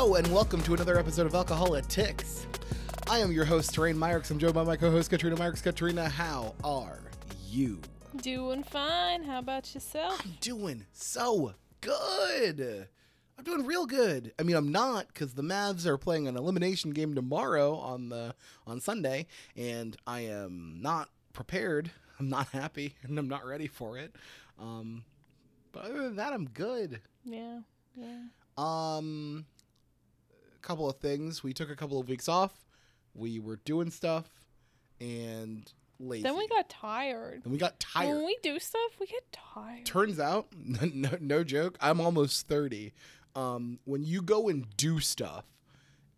Hello, and welcome to another episode of Alcoholics. I am your host, Terrain Myricks. I'm joined by my co-host, Katrina Myricks. Katrina, how are you? Doing fine. How about yourself? I'm doing so good. I'm doing real good. I mean, I'm not because the Mavs are playing an elimination game tomorrow on the on Sunday, and I am not prepared. I'm not happy, and I'm not ready for it. Um, but other than that, I'm good. Yeah. Yeah. Um, couple of things. We took a couple of weeks off. We were doing stuff and lazy. Then we got tired. and we got tired. When we do stuff, we get tired. Turns out, no, no joke, I'm almost 30. Um, when you go and do stuff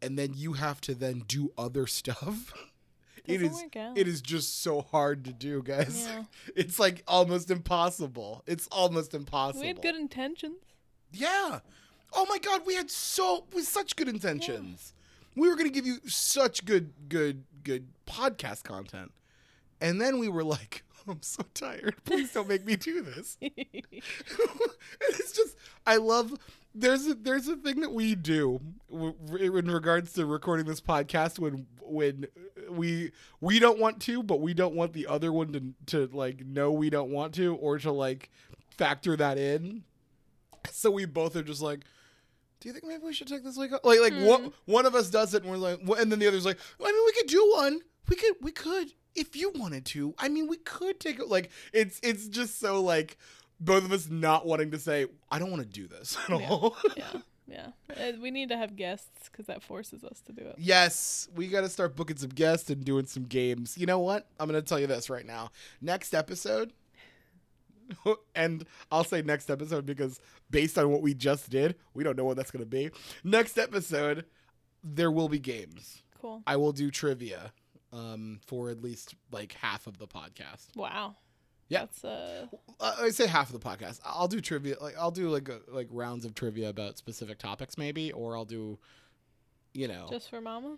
and then you have to then do other stuff, it is it is just so hard to do, guys. Yeah. It's like almost impossible. It's almost impossible. We had good intentions. Yeah. Oh my god, we had so with such good intentions. We were going to give you such good good good podcast content. And then we were like, I'm so tired. Please don't make me do this. it's just I love there's a, there's a thing that we do in regards to recording this podcast when when we we don't want to but we don't want the other one to to like know we don't want to or to like factor that in so we both are just like do you think maybe we should take this week off? like like one, one of us does it and we're like and then the other's like well, i mean we could do one we could we could if you wanted to i mean we could take it like it's it's just so like both of us not wanting to say i don't want to do this at Yeah. all yeah. Yeah. Uh, we need to have guests because that forces us to do it. yes we got to start booking some guests and doing some games you know what i'm gonna tell you this right now next episode and I'll say next episode because based on what we just did, we don't know what that's going to be. Next episode, there will be games. Cool. I will do trivia um, for at least like half of the podcast. Wow. Yeah. That's uh. I say half of the podcast. I'll do trivia. Like I'll do like a, like rounds of trivia about specific topics, maybe, or I'll do, you know, Just for mama.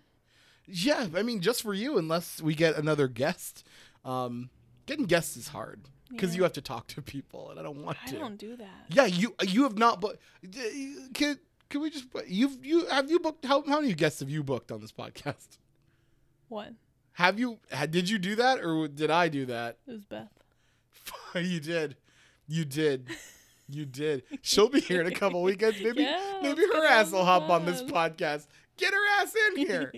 yeah. I mean, just for you, unless we get another guest. Um, getting guests is hard because Yeah. you have to talk to people, and I don't want I to. I don't do that. Yeah, you you have not but can can we just you've you have you booked how how many guests have you booked on this podcast? One. Have you did you do that or did I do that? It was Beth. you did. You did. You did. She'll be here in a couple weekends. Maybe Yeah, maybe her ass will hop on this podcast. Get her ass in here.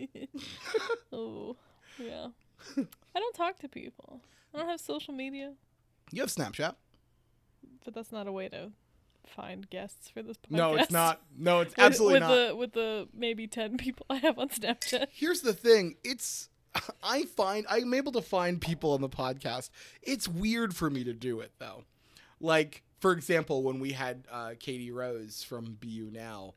oh. Yeah. I don't talk to people. I don't have social media, you have Snapchat? but that's not a way to find guests for this podcast. No, it's not. No, it's With- absolutely with not. the with the maybe ten people I have on Snapchat. Here's the thing. It's I find I'm able to find people on the podcast. It's weird for me to do it though. Like for example, when we had uh, Katie Rose from BU Now,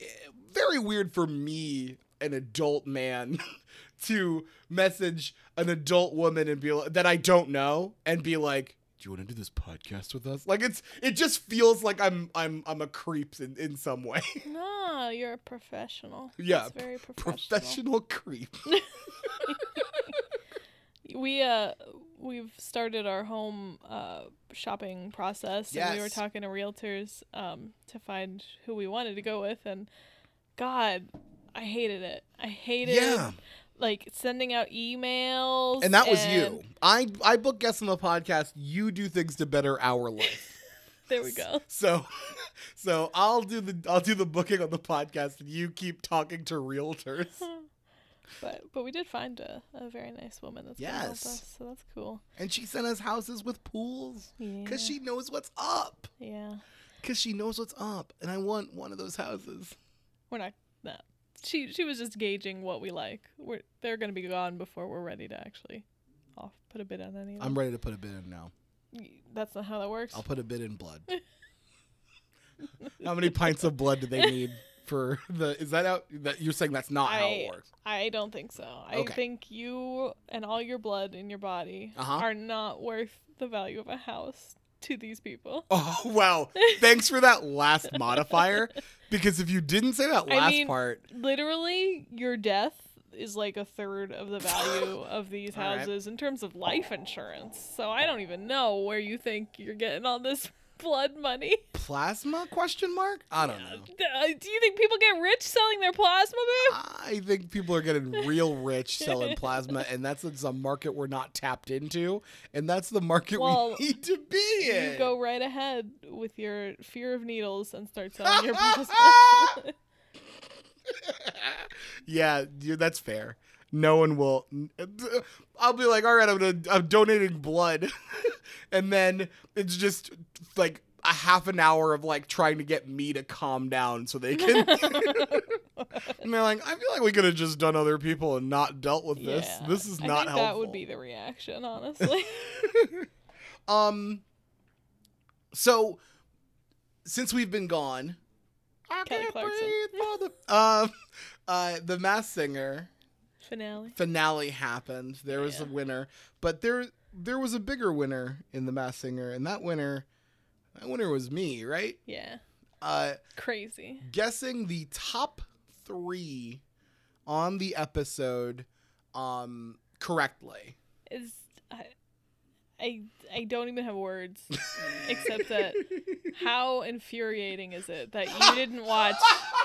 eh, very weird for me, an adult man, to message an adult woman and be like, that I don't know and be like. Do you want to do this podcast with us? Like it's, it just feels like I'm, I'm, I'm a creep in, in some way. No, you're a professional. Yeah, That's very professional. Professional creep. We uh we've started our home uh shopping process and we were talking to realtors um to find who we wanted to go with and God, I hated it. I hated Yeah. Like sending out emails. And that was and- you. I I book guests on the podcast. You do things to better our life. There we go. So, so I'll do the I'll do the booking on the podcast, and you keep talking to realtors. But but we did find a, a very nice woman that's Yes. us, so that's cool. And she sent us houses with pools Yeah. because she knows what's up. Yeah. Because she knows what's up, and I want one of those houses. We're not no. She she was just gauging what we like. We're they're gonna be gone before we're ready to actually off put a bid on any I'm ready to put a bid in now. That's not how that works. I'll put a bid in blood. how many pints of blood do they need for the? Is that out? That you're saying that's not how it works? I don't think so. I Okay. think you and all your blood in your body Uh-huh. are not worth the value of a house to these people. Oh wow! Thanks for that last modifier. Because if you didn't say that I last mean- part, Literally, your death is like a third of the value of these All right. houses in terms of life insurance. So I don't even know where you think you're getting all this blood money. Plasma? Question mark. I don't know. Uh, Do you think people get rich selling their plasma, babe? I think people are getting real rich selling plasma, and that's a market we're not tapped into, and that's the market Well, we need to be in. You go right ahead with your fear of needles and start selling your plasma. yeah, that's fair. No one will. I'll be like, all right, I'm gonna, I'm donating blood, and then it's just like a half an hour of like trying to get me to calm down so they can. and they're like, I feel like we could have just done other people and not dealt with this. Yeah, This is I not think helpful. That would be the reaction, honestly. Um. So, since we've been gone, I Kelly can't Clarkson. breathe, mother- um, uh, the Masked Singer Finale. finale happened. There was a winner, but there there was a bigger winner in the Masked Singer, and that winner, that winner was me, right? Yeah. Uh, Crazy. guessing the top three on the episode, um, correctly. Is I, I I don't even have words except that how infuriating is it that you didn't watch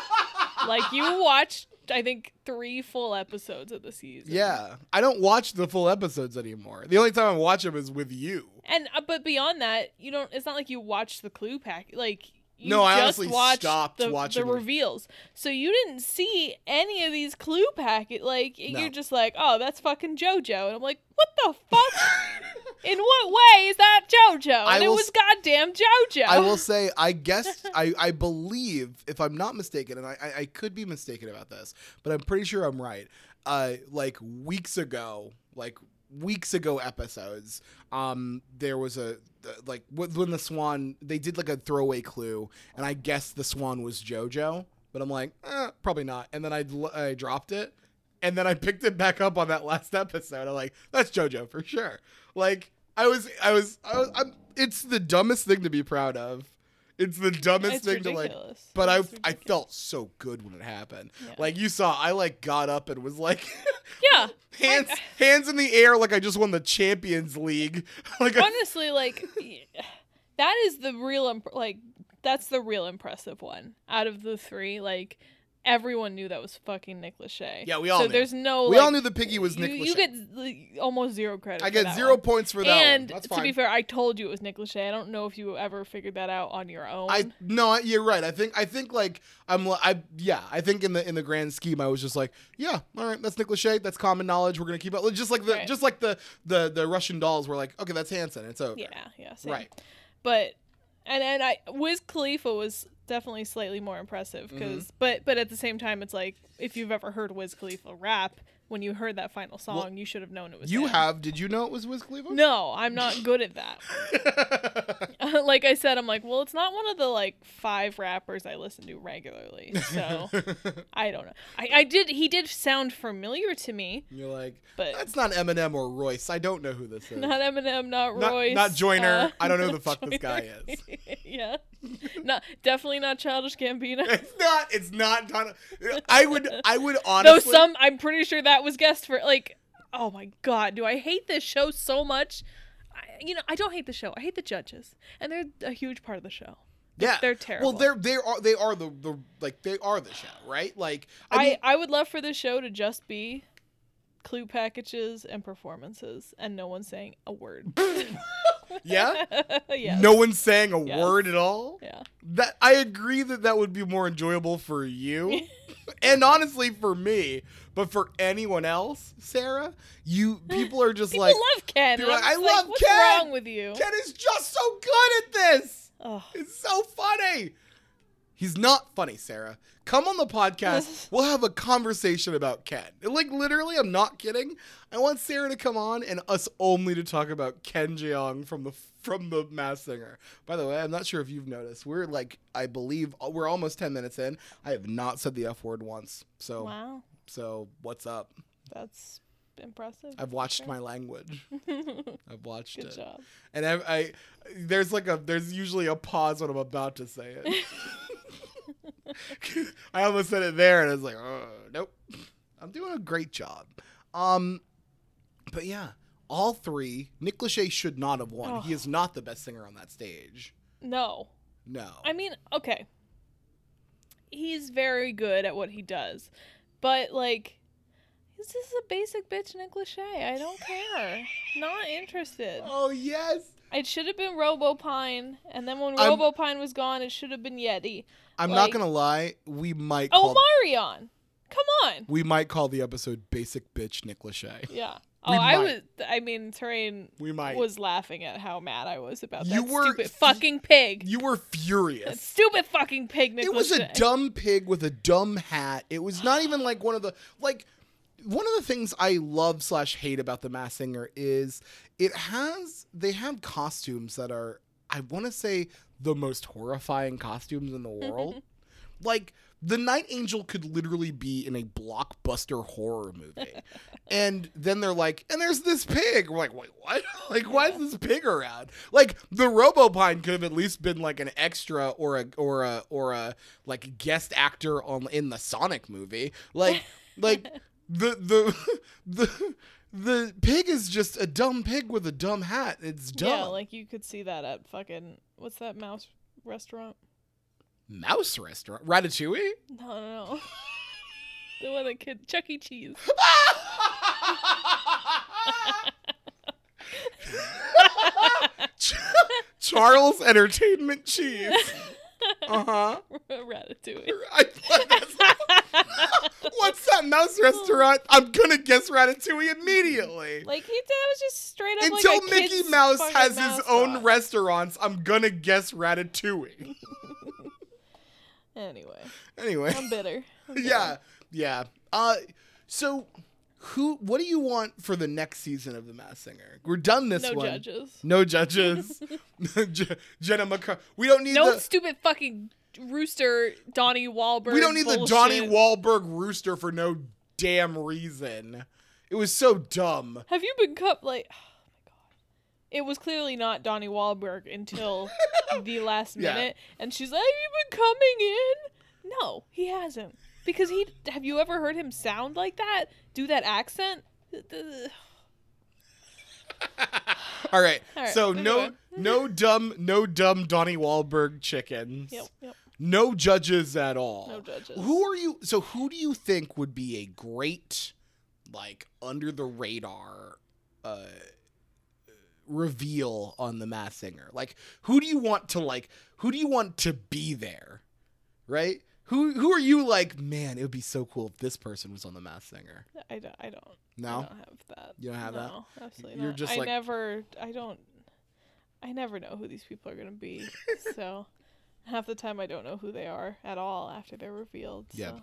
like you watched I think three full episodes of the season. Yeah, I don't watch the full episodes anymore. The only time I watch them is with you. And uh, but beyond that, you don't. It's not like you watch the clue pack. Like you No, I just honestly watched stopped the, watching the the- reveals. So you didn't see any of these clue packet. Like No. you're just like, oh, that's fucking JoJo, and I'm like, what the fuck? In what way is that JoJo? And it was goddamn JoJo. I will say, I guess, I, I believe, if I'm not mistaken, and I, I, I could be mistaken about this, but I'm pretty sure I'm right. Uh, like weeks ago, like weeks ago episodes, um, there was a like when the swan they did like a throwaway clue, and I guessed the swan was JoJo, but I'm like, eh, probably not, and then I, I dropped it. And then I picked it back up on that last episode. I'm like, that's JoJo for sure. Like I was, I was, I was I'm, it's the dumbest thing to be proud of. It's the dumbest It's thing to like. But I, It's I ridiculous. felt so good when it happened. Yeah. Like you saw, I like got up and was like, yeah. hands, hands in the air, like I just won the Champions League. like I, Honestly, like that is the real imp- like that's the real impressive one out of the three. Like everyone knew that was fucking Nick Lachey. Yeah, we all So knew. there's no. we like, all knew the piggy was Nick you, Lachey. you get like, almost zero credit. I get zero one. points for that and to be fair, I told you it was Nick Lachey. I don't know if you ever figured that out on your own. I no, you're right. I think I think like I'm I yeah. I think in the in the grand scheme, I was just like, yeah, all right, that's Nick Lachey. That's common knowledge. We're gonna keep it. Just like the Right. just like the the the Russian dolls were like, okay, that's Hanson. It's over. yeah, yeah, same. Right. But and and I Wiz Khalifa was definitely slightly more impressive because Mm-hmm. but but at the same time it's like if you've ever heard Wiz Khalifa rap when you heard that final song Well, you should have known it was You him. have? Did you know it was Wiz Khalifa? no I'm not good at that like I said I'm like well it's not one of the like five rappers I listen to regularly so I don't know I I did he did sound familiar to me You're like, But- that's not Eminem or Royce. I don't know who this is. not Eminem not Not- Royce not Joyner. uh, I don't know who the fuck this guy is. yeah not definitely not Childish Gambino It's not. It's not. Don- I would. I would Though honestly. some, I'm pretty sure that was guessed for like, oh my god, do I hate this show so much? I, you know, I don't hate the show. I hate the judges, and they're a huge part of the show. yeah, they're terrible. Well, they're they are they are the the like they are the show, right? Like I I, mean, I, would love for the show to just be clue packages and performances, and no one saying a word. yeah. yeah. No one's saying a Yes. word at all. Yeah. That I agree that that would be more enjoyable for you, and honestly for me. But for anyone else, Sarah, you people are just People like love Ken. Are I'm like, love What's Ken." What's wrong with you? Ken is just so good at this. Ugh. It's so funny. He's not funny, Sarah. Come on the podcast. we'll have a conversation about Ken. Like literally, I'm not kidding. I want Sarah to come on and us only to talk about Ken Jeong from the from the Masked Singer. By the way, I'm not sure if you've noticed. We're like, I believe we're almost 10 minutes in. I have not said the F word once. So Wow, so what's up? that's impressive. I've watched Okay. my language. I've watched Good it. job. And I, I there's like a there's usually a pause when I'm about to say it. I almost said it there, and I was like, oh, nope. I'm doing a great job. Um, but yeah, all three. Nick Lachey should not have won. Oh. He is not the best singer on that stage. No. No. I mean, okay. He's very good at what he does. But like this is a basic bitch Nick Lachey. I don't care. Not interested. oh yes. It should have been Robopine, and then when I'm- Robopine was gone, it should have been Yeti. I'm Like- not gonna lie. We might Oh, Marion! Come on! we might call the episode "Basic Bitch Nick Lachey." Yeah. We Oh, I might. was. I mean, Terrain We might. was laughing at how mad I was about You that were stupid f- fucking pig. you were That furious. stupid fucking pig, It was a dumb pig with a dumb hat. It was not even like one of the like one of the things I love slash hate about the Masked Singer is it has they have costumes that are I want to say the most horrifying costumes in the world. like the Night Angel could literally be in a blockbuster horror movie. and then they're like, and there's this pig. We're like, wait, what? like, why is this pig around? Like, the Robopine could have at least been like an extra or a or a or a like guest actor on in the Sonic movie. Like, like the the the the pig is just a dumb pig with a dumb hat. It's dumb. Yeah, like you could see that at fucking what's that mouse restaurant? Mouse restaurant, Ratatouille. No, no, no. the one that kid Chuck E. Cheese. Charles Entertainment Cheese. Uh huh. Ratatouille. What's that mouse restaurant? I'm gonna guess Ratatouille immediately. Like he did. that was just straight up Until like a Mickey Mouse has his mascot. own restaurants, I'm gonna guess Ratatouille. Anyway, Anyway, I'm bitter. I'm bitter. yeah, yeah. Uh, so who? What do you want for the next season of The Masked Singer? We're done this No one. judges. No judges. Je- Jenna McCar- We don't need No the. stupid fucking rooster Donnie Wahlberg. We don't need the bullshit. Donnie Wahlberg rooster for no damn reason. It was so dumb. Have you been cut like? It was clearly not Donnie Wahlberg until the last Yeah. minute, and she's like, "Have you been coming in?" No, he hasn't. Because he have you ever heard him sound like that? Do that accent? All right. All right, so no no dumb no dumb Donnie Wahlberg chickens. Yep, yep. No judges at all. No judges. Who are you? So who do you think would be a great, like under the radar, uh, reveal on the Masked Singer? Like who do you want to like? Who do you want to be there? Right? Who who are you like? Man, it would be so cool if this person was on the Masked Singer. I don't. I don't. I No. don't have that. You don't have that? no, absolutely You're not. just I like- never. I don't. I never know who these people are gonna be. so half the time I don't know who they are at all after they're revealed. So.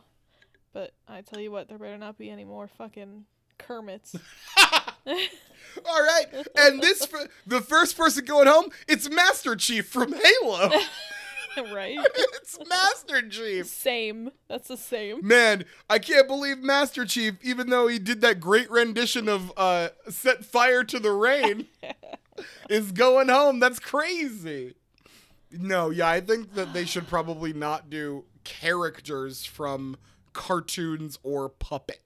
But I tell you what, there better not be any more fucking Kermits. All right, and this the first person going home. It's Master Chief from Halo. right? it's Master Chief. Same. That's the same. Man, I can't believe Master Chief, even though he did that great rendition of uh, "Set Fire to the Rain," is going home. That's crazy. No, yeah, I think that they should probably not do characters from cartoons or puppets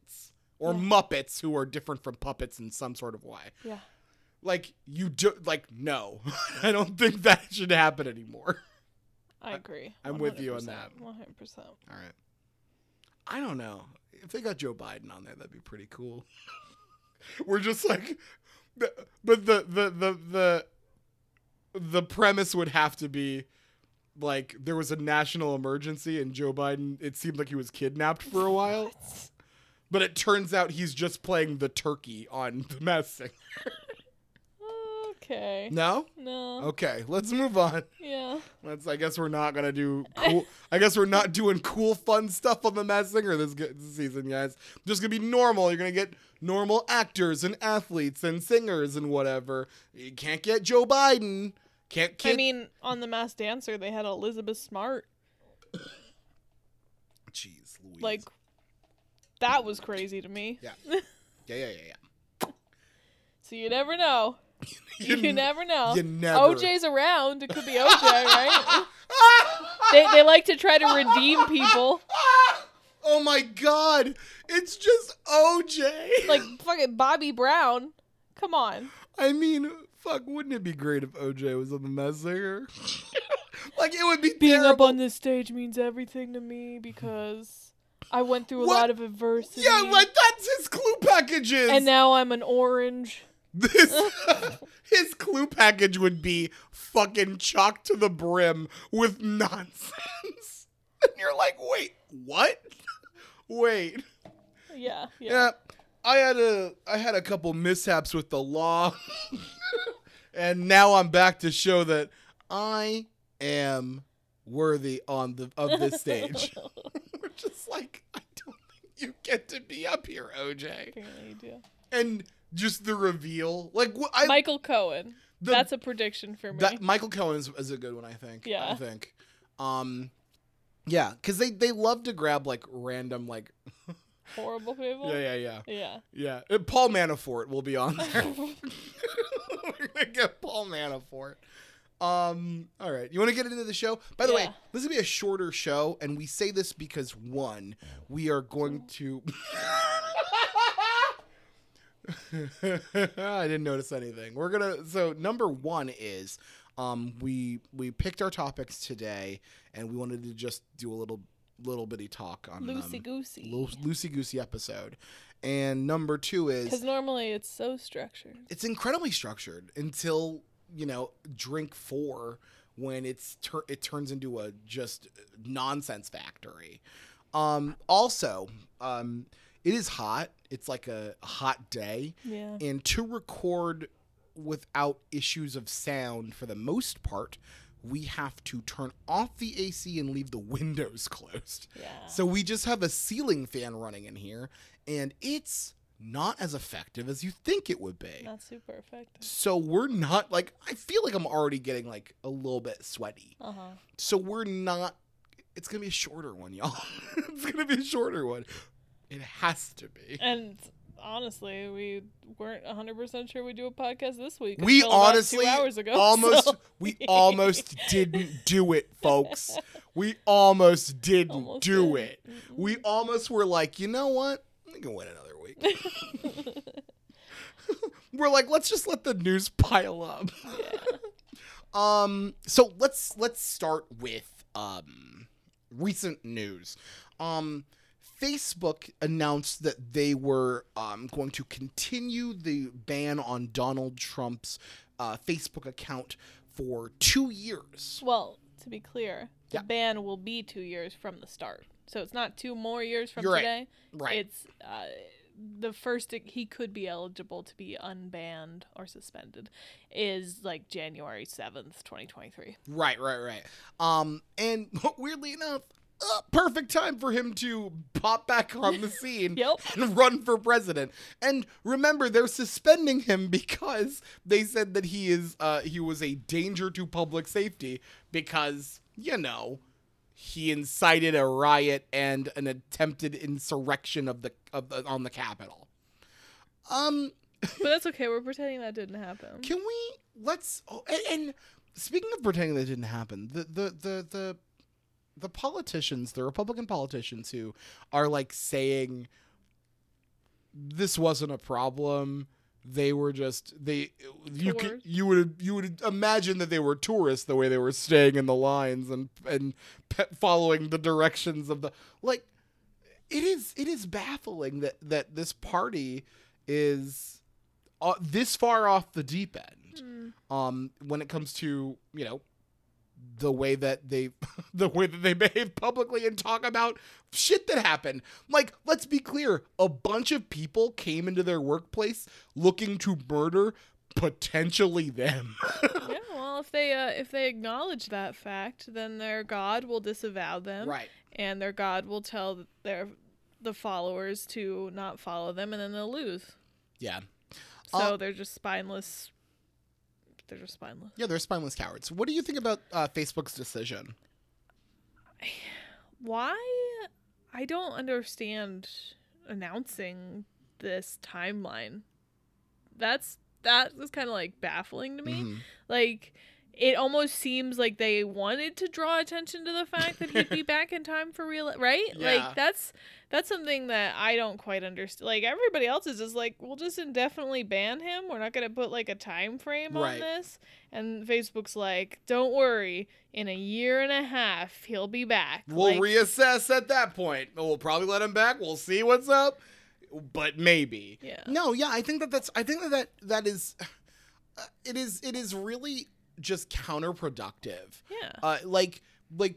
or Yeah. Muppets who are different from puppets in some sort of way. Yeah. Like you do, like no, I don't think that should happen anymore. I agree. I'm with you on that. 100%. All right. I don't know. If they got Joe Biden on there, that'd be pretty cool. We're just like but the the the the the premise would have to be like there was a national emergency and Joe Biden it seemed like he was kidnapped for a while. But it turns out he's just playing the turkey on the Masked Singer. Okay. No? No. Okay, let's move on. Yeah. Let's. I guess we're not gonna do cool. I guess we're not doing cool, fun stuff on the Masked Singer this, this season, guys. Just gonna be normal. You're gonna get normal actors and athletes and singers and whatever. You can't get Joe Biden. Can't. I can't mean, on The Masked Dancer, they had Elizabeth Smart. jeez, Louise. Like, that was crazy to me. yeah, yeah, yeah, yeah. yeah. So you never know. You, n- never know. you never. OJ's around. It could be OJ, right? they, they like to try to redeem people. oh my God! It's just OJ. Like fucking Bobby Brown. Come on. I mean, fuck. Wouldn't it be great if OJ was on the Masked Singer? like it would be Being up on this stage means everything to me because I went through a What? lot of adversity. Yeah, like that's his clue packages. and now I'm an orange. This his clue package would be fucking chocked to the brim with nonsense. And you're like, wait, what? Wait. Yeah, yeah. Yeah. I had a I had a couple mishaps with the law. and now I'm back to show that I am worthy on the of this stage. Just like, I don't think you get to be up here, OJ. Apparently you do. And just the reveal. Like wh- I Michael Cohen. the- That's a prediction for me. That Michael Cohen is, is a good one, I think. Yeah, I think. Um, yeah, because they they love to grab like random like. Horrible people. Yeah, yeah, yeah, Yeah. yeah. Uh, Paul Manafort will be on there. We're gonna get Paul Manafort. Um. All right. You want to get into the show? By the way, this is gonna be a shorter show, and we say this because one, we are going to. I didn't notice anything. We're gonna. So number one is, um, we we picked our topics today, and we wanted to just do a little little bitty talk on Loosey um, goosey. loosey goosey episode. And number two is Because normally it's so structured. it's incredibly structured until you know drink four when it's tur- it turns into a just nonsense factory um also um it is hot it's like a hot day Yeah. and to record without issues of sound for the most part we have to turn off the AC and leave the windows closed Yeah. so we just have a ceiling fan running in here, and it's not as effective as you think it would be. Not super effective. So we're not like I feel like I'm already getting like a little bit sweaty. Uh huh. So we're not. It's gonna be a shorter one, y'all. it's gonna be a shorter one. It has to be. And honestly, we weren't 100% sure we'd do a podcast this week. We honestly two hours ago. almost so- we almost didn't do it, folks. We almost didn't Almost do did. it. We almost were like, you know what? We can win another. we're like, let's just let the news pile up. um, so let's let's start with um recent news. Um Facebook announced that they were um, going to continue the ban on Donald Trump's uh, Facebook account for two years. Well, to be clear, the Yeah. ban will be two years from the start. So it's not two more years from You're right. today. Right. It's uh, the first he could be eligible to be unbanned or suspended is like January 7th, 2023. Right, right, right. Um, and weirdly enough, uh, perfect time for him to pop back on the scene Yep. and run for president. And remember, they're suspending him because they said that he is uh, he was a danger to public safety because you know he incited a riot and an attempted insurrection of the of the, on the Capitol. Um, But that's okay. We're pretending that didn't happen. can we let's oh, and, and speaking of pretending that didn't happen, the the the the the politicians, the Republican politicians who are like saying this wasn't a problem. They were just they you could, you would you would imagine that they were tourists the way they were staying in the lines and and pe- following the directions of the like it is it is baffling that that this party is uh, this far off the deep end Mm. um when it comes to you know the way that they the way that they behave publicly and talk about shit that happened like let's be clear a bunch of people came into their workplace looking to murder potentially them yeah, well, if they uh, if they acknowledge that fact, then their god will disavow them, right and their god will tell their the followers to not follow them, and then they'll lose. yeah So Uh, they're just spineless. They're just spineless. yeah they're spineless cowards what do you think about uh, facebook's decision Why? I don't understand announcing this timeline. That's that is kind of like baffling to me. Mhm. Like it almost seems like they wanted to draw attention to the fact that he'd be back in time for real, right? Yeah. Like that's that's something that I don't quite understand. Like everybody else is just like, we'll just indefinitely ban him. We're not gonna put like a time frame on this. And Facebook's like, don't worry, in a year and a half he'll be back. We'll like, reassess at that point. We'll probably let him back. We'll see what's up, but maybe. Yeah. No, yeah, I think that that's. I think that that, that is. Uh, it is. It is really just counterproductive. Yeah. Uh, like, like,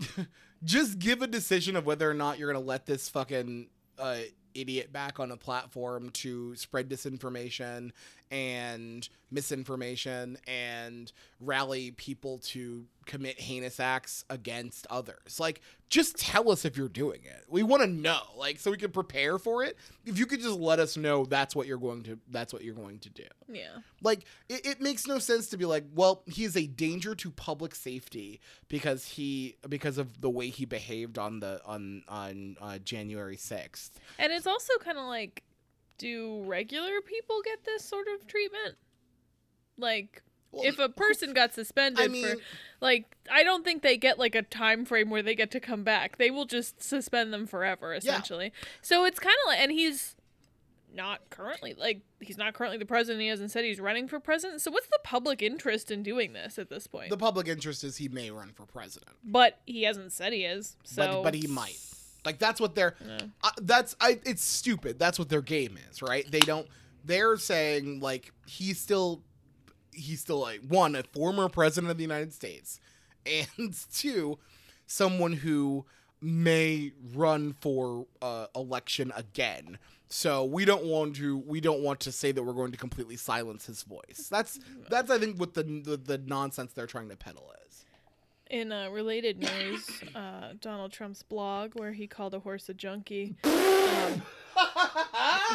just give a decision of whether or not you're gonna let this fucking uh, idiot back on a platform to spread disinformation and misinformation and rally people to commit heinous acts against others. Like, just tell us if you're doing it. We want to know, like, so we can prepare for it. If you could just let us know that's what you're going to that's what you're going to do. yeah. Like it, it makes no sense to be like, well, he is a danger to public safety because he because of the way he behaved on the on on uh, January sixth. And it's also kind of like, do regular people get this sort of treatment? Like, if a person got suspended I mean, for, like, I don't think they get like a time frame where they get to come back. They will just suspend them forever, essentially. So it's kind of like, and he's not currently like he's not currently the president. He hasn't said he's running for president. So what's the public interest in doing this at this point? the public interest is he may run for president, but he hasn't said he is. So, but but he might. Like that's what they're. Yeah. Uh, that's I. It's stupid. That's what their game is, right? They don't. They're saying like he's still, he's still like one a former president of the United States, and two, someone who may run for uh, election again. So we don't want to. We don't want to say that we're going to completely silence his voice. That's that's I think what the the, the nonsense they're trying to peddle is. In uh, related news, uh, Donald Trump's blog, where he called a horse a junkie, um,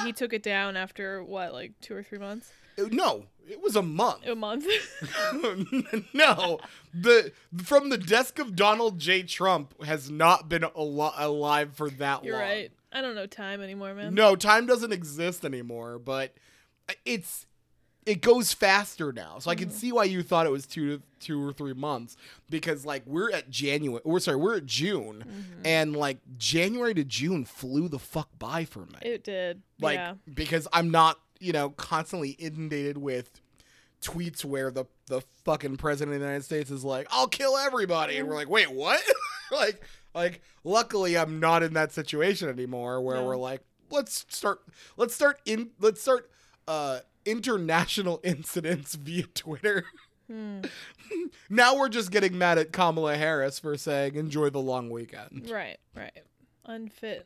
he took it down after what, like two or three months? No, it was a month. A month. no, the from the desk of Donald J. Trump has not been al- alive for that long. You're long. right. I don't know time anymore, man. No, time doesn't exist anymore, but it's it goes faster now. So I can mm-hmm. see why you thought it was two to two or three months because like we're at January. We're sorry, we're at June, mm-hmm. and like January to June flew the fuck by for me. It did. like yeah. because I'm not you know constantly inundated with tweets where the the fucking president of the United States is like I'll kill everybody and we're like wait what like like luckily I'm not in that situation anymore where No. we're like let's start let's start in let's start uh international incidents via Twitter Hmm. now we're just getting mad at Kamala Harris for saying enjoy the long weekend Right, right. Unfit.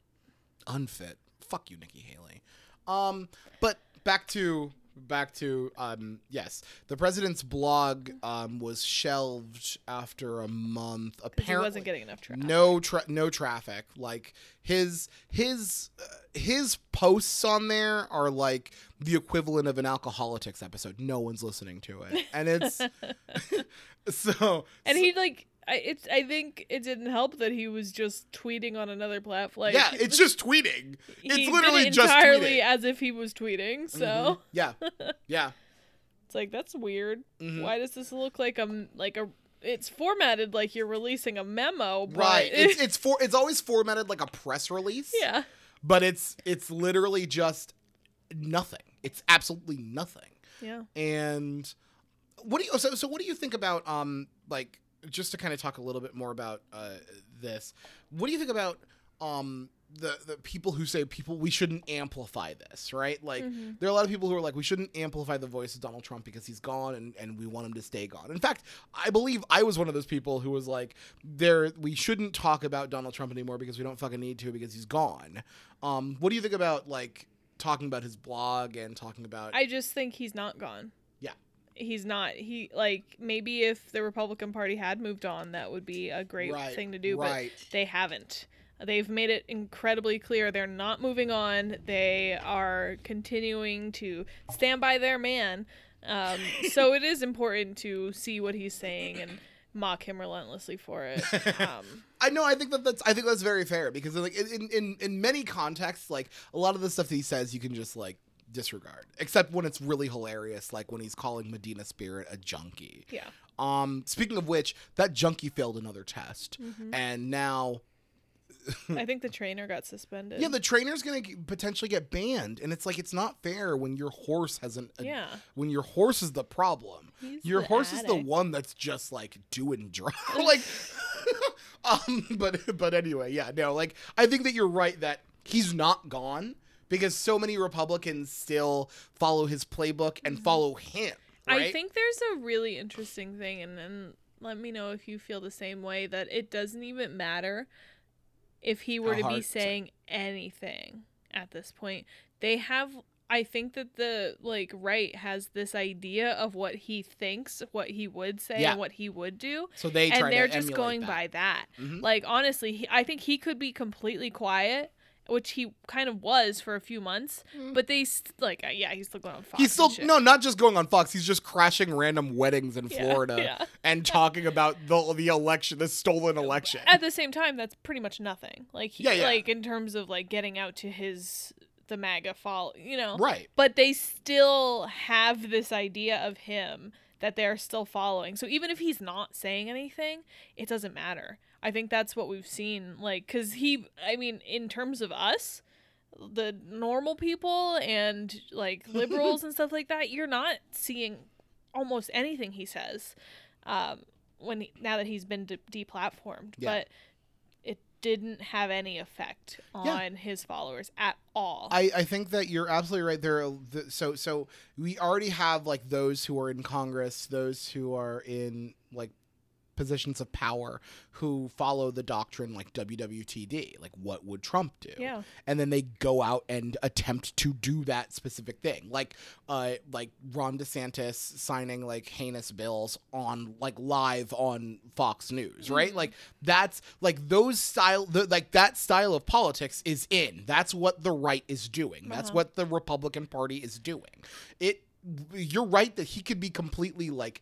unfit. Fuck you, Nikki Haley. Um, but back to back to um yes the president's blog um was shelved after a month. Because he apparently wasn't getting enough traffic. no tra- no traffic. Like his his uh, his posts on there are like the equivalent of an alcoholics episode. No one's listening to it. And it's so And he like I it's I think it didn't help that he was just tweeting on another platform. Like, yeah it's just tweeting it's literally it just entirely tweeting. as if he was tweeting. So Mhm. yeah yeah it's like that's weird. Mhm. Why does this look like a like a? It's formatted like you're releasing a memo. But Right. It's it's for it's always formatted like a press release. yeah. But it's it's literally just nothing. It's absolutely nothing. Yeah. And what do you so so what do you think about um like just to kind of talk a little bit more about uh this. What do you think about um the the people who say people we shouldn't amplify this, right? Like Mhm. there are a lot of people who are like we shouldn't amplify the voice of Donald Trump because he's gone and, and we want him to stay gone. In fact, I believe I was one of those people who was like there we shouldn't talk about Donald Trump anymore because we don't fucking need to because he's gone. Um what do you think about like talking about his blog and talking about I just think he's not gone. He's not. He like maybe if the Republican Party had moved on, that would be a great Right, thing to do. right. But they haven't. They've made it incredibly clear they're not moving on. They are continuing to stand by their man. Um, so it is important to see what he's saying and mock him relentlessly for it. Um, I know. I think that that's. I think that's very fair because like in in in many contexts, like a lot of the stuff that he says, you can just like disregard. Except when it's really hilarious, like when he's calling Medina Spirit a junkie. Yeah. Um, speaking of which, that junkie failed another test, Mhm. and now I think the trainer got suspended. yeah, the trainer's gonna g- potentially get banned, and it's like it's not fair when your horse hasn't. yeah. When your horse is the problem, He's your the horse is the one that's just like doing drugs. like, um, but but anyway, yeah, no, like I think that you're right that he's not gone because so many Republicans still follow his playbook and follow him. Right? Mm-hmm. I think there's a really interesting thing, and then let me know if you feel the same way that it doesn't even matter if he were How to be saying anything at this point. They have. I think that the like right has this idea of what he thinks, what he would say, Yeah. and what he would do, so they and they're just going that. by that. Mhm. Like honestly, he, I think he could be completely quiet, which he kind of was for a few months. But they st- like, uh, yeah, he's still going on Fox. He's still no, not just going on Fox. He's just crashing random weddings in Yeah, Florida yeah. and talking about the the election, the stolen election. At the same time, that's pretty much nothing. Like, he, Yeah, yeah. like in terms of like getting out to his the MAGA fall, you know. Right. But they still have this idea of him that they're still following. So even if he's not saying anything, it doesn't matter. I think that's what we've seen. Like, cause he, I mean, in terms of us, the normal people and like liberals and stuff like that, you're not seeing almost anything he says. Um, when he, now that he's been de- deplatformed, Yeah. but it didn't have any effect on Yeah. his followers at all. I, I think that you're absolutely right there. The- So so we already have like those who are in Congress, those who are in like positions of power who follow the doctrine like WWTD, like what would Trump do? Yeah. And then they go out and attempt to do that specific thing. Like uh like Ron DeSantis signing like heinous bills on like live on Fox News, right? Mhm. Like that's like those style the, like that style of politics is in. That's what the right is doing. That's Uh-huh. what the Republican Party is doing. It you're right that he could be completely like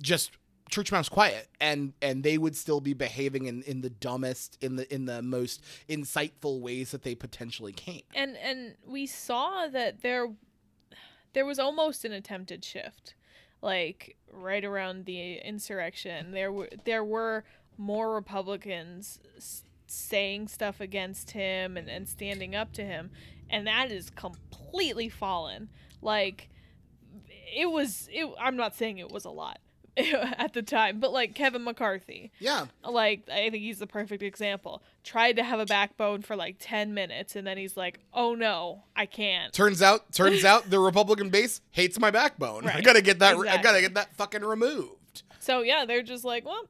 just church mouse quiet and and they would still be behaving in in the dumbest in the in the most insightful ways that they potentially can. And and we saw that there there was almost an attempted shift like right around the insurrection. There were there were more republicans saying stuff against him and, and standing up to him and that is completely fallen. Like it was it i'm not saying it was a lot at the time but like kevin mccarthy yeah like I think he's the perfect example. Tried to have a backbone for like 10 minutes and then he's like, "Oh no, I can't." turns out turns out the republican base hates my backbone i gotta get that i gotta get that fucking removed So yeah, they're just like, "Well,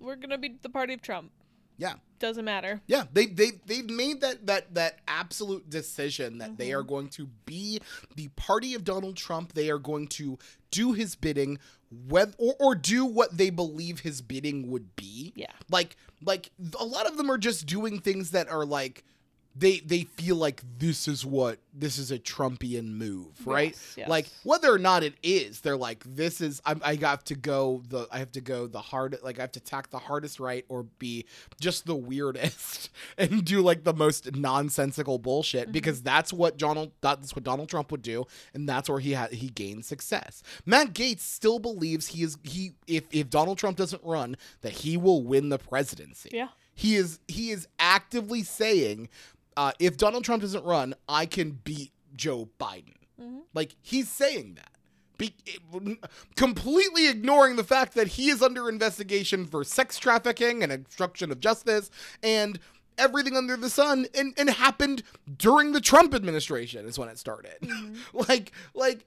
we're going to be the party of Trump. Yeah Doesn't matter." Yeah, they they they've made that that that absolute decision that they Mhm. are going to be the party of Donald Trump. They are going to do his bidding, whether or, or do what they believe his bidding would be. Yeah. Like like a lot of them are just doing things that are like they they feel like this is what this is a Trumpian move, right? Yes, yes. Like whether or not it is, they're like this is I'm, I have to go the I have to go the hard like I have to tack the hardest right or be just the weirdest and do like the most nonsensical bullshit Mhm. because that's what Donald that's what Donald Trump would do and that's where he had he gained success. Matt Gaetz still believes he is he if if Donald Trump doesn't run that he will win the presidency. Yeah. He is he is actively saying uh, if Donald Trump doesn't run, I can beat Joe Biden. Mhm. Like he's saying that. Be- completely ignoring the fact that he is under investigation for sex trafficking and obstruction of justice and everything under the sun and, and happened during the Trump administration is when it started. Mhm. like like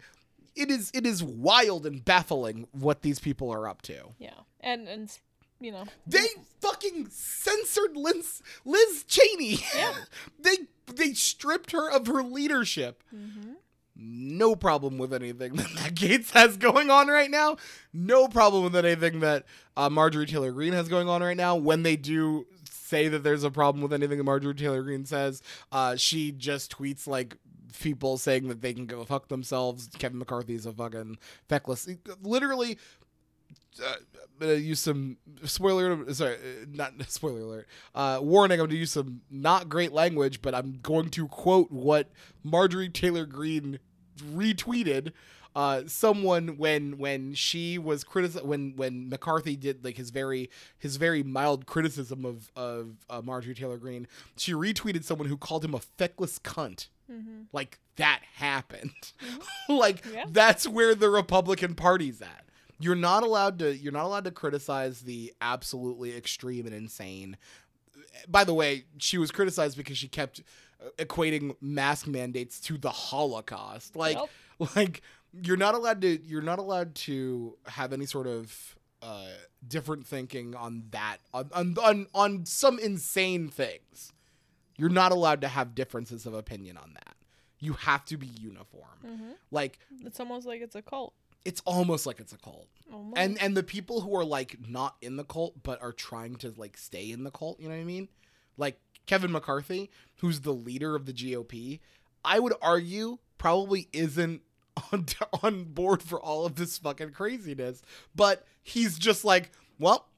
it is it is wild and baffling what these people are up to. Yeah. And and you know, They fucking censored Liz, Liz Cheney. Yeah. they they stripped her of her leadership. Mhm. No problem with anything that Matt Gaetz has going on right now. No problem with anything that uh, Marjorie Taylor Greene has going on right now. When they do say that there's a problem with anything that Marjorie Taylor Greene says, uh, she just tweets like people saying that they can go fuck themselves. Kevin McCarthy's a fucking feckless. Literally, uh, I'm gonna use some spoiler. Sorry, not spoiler alert. Uh, warning: I'm gonna use some not great language, but I'm going to quote what Marjorie Taylor Greene retweeted uh, someone when when she was critic when when McCarthy did like his very his very mild criticism of of uh, Marjorie Taylor Greene. She retweeted someone who called him a feckless cunt. Mm-hmm. Like that happened. like Yeah. that's where the Republican Party's at. You're not allowed to you're not allowed to criticize the absolutely extreme and insane. By the way, she was criticized because she kept uh, equating mask mandates to the Holocaust. Like Yep. like you're not allowed to you're not allowed to have any sort of uh different thinking on that on on on, on some insane things. You're not allowed to have differences of opinion on that. You have to be uniform. Mm-hmm. Like It's almost like it's a cult. It's almost like it's a cult. Almost. And and the people who are like not in the cult but are trying to like stay in the cult, you know what I mean? Like Kevin McCarthy, who's the leader of the GOP, I would argue probably isn't on on board for all of this fucking craziness, but he's just like, well,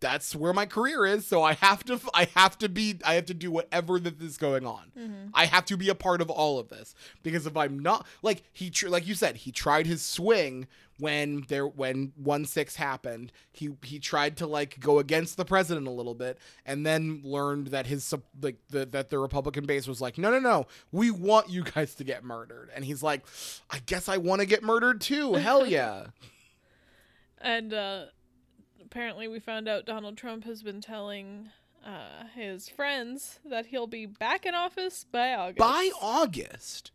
that's where my career is, so I have to I have to be I have to do whatever that is going on. Mhm. I have to be a part of all of this because if I'm not like he tr- like you said he tried his swing when there when one six happened he he tried to like go against the president a little bit and then learned that his like the, that the Republican base was like no no no we want you guys to get murdered and he's like I guess I want to get murdered too hell yeah And uh, apparently, we found out Donald Trump has been telling uh, his friends that he'll be back in office by August. by August.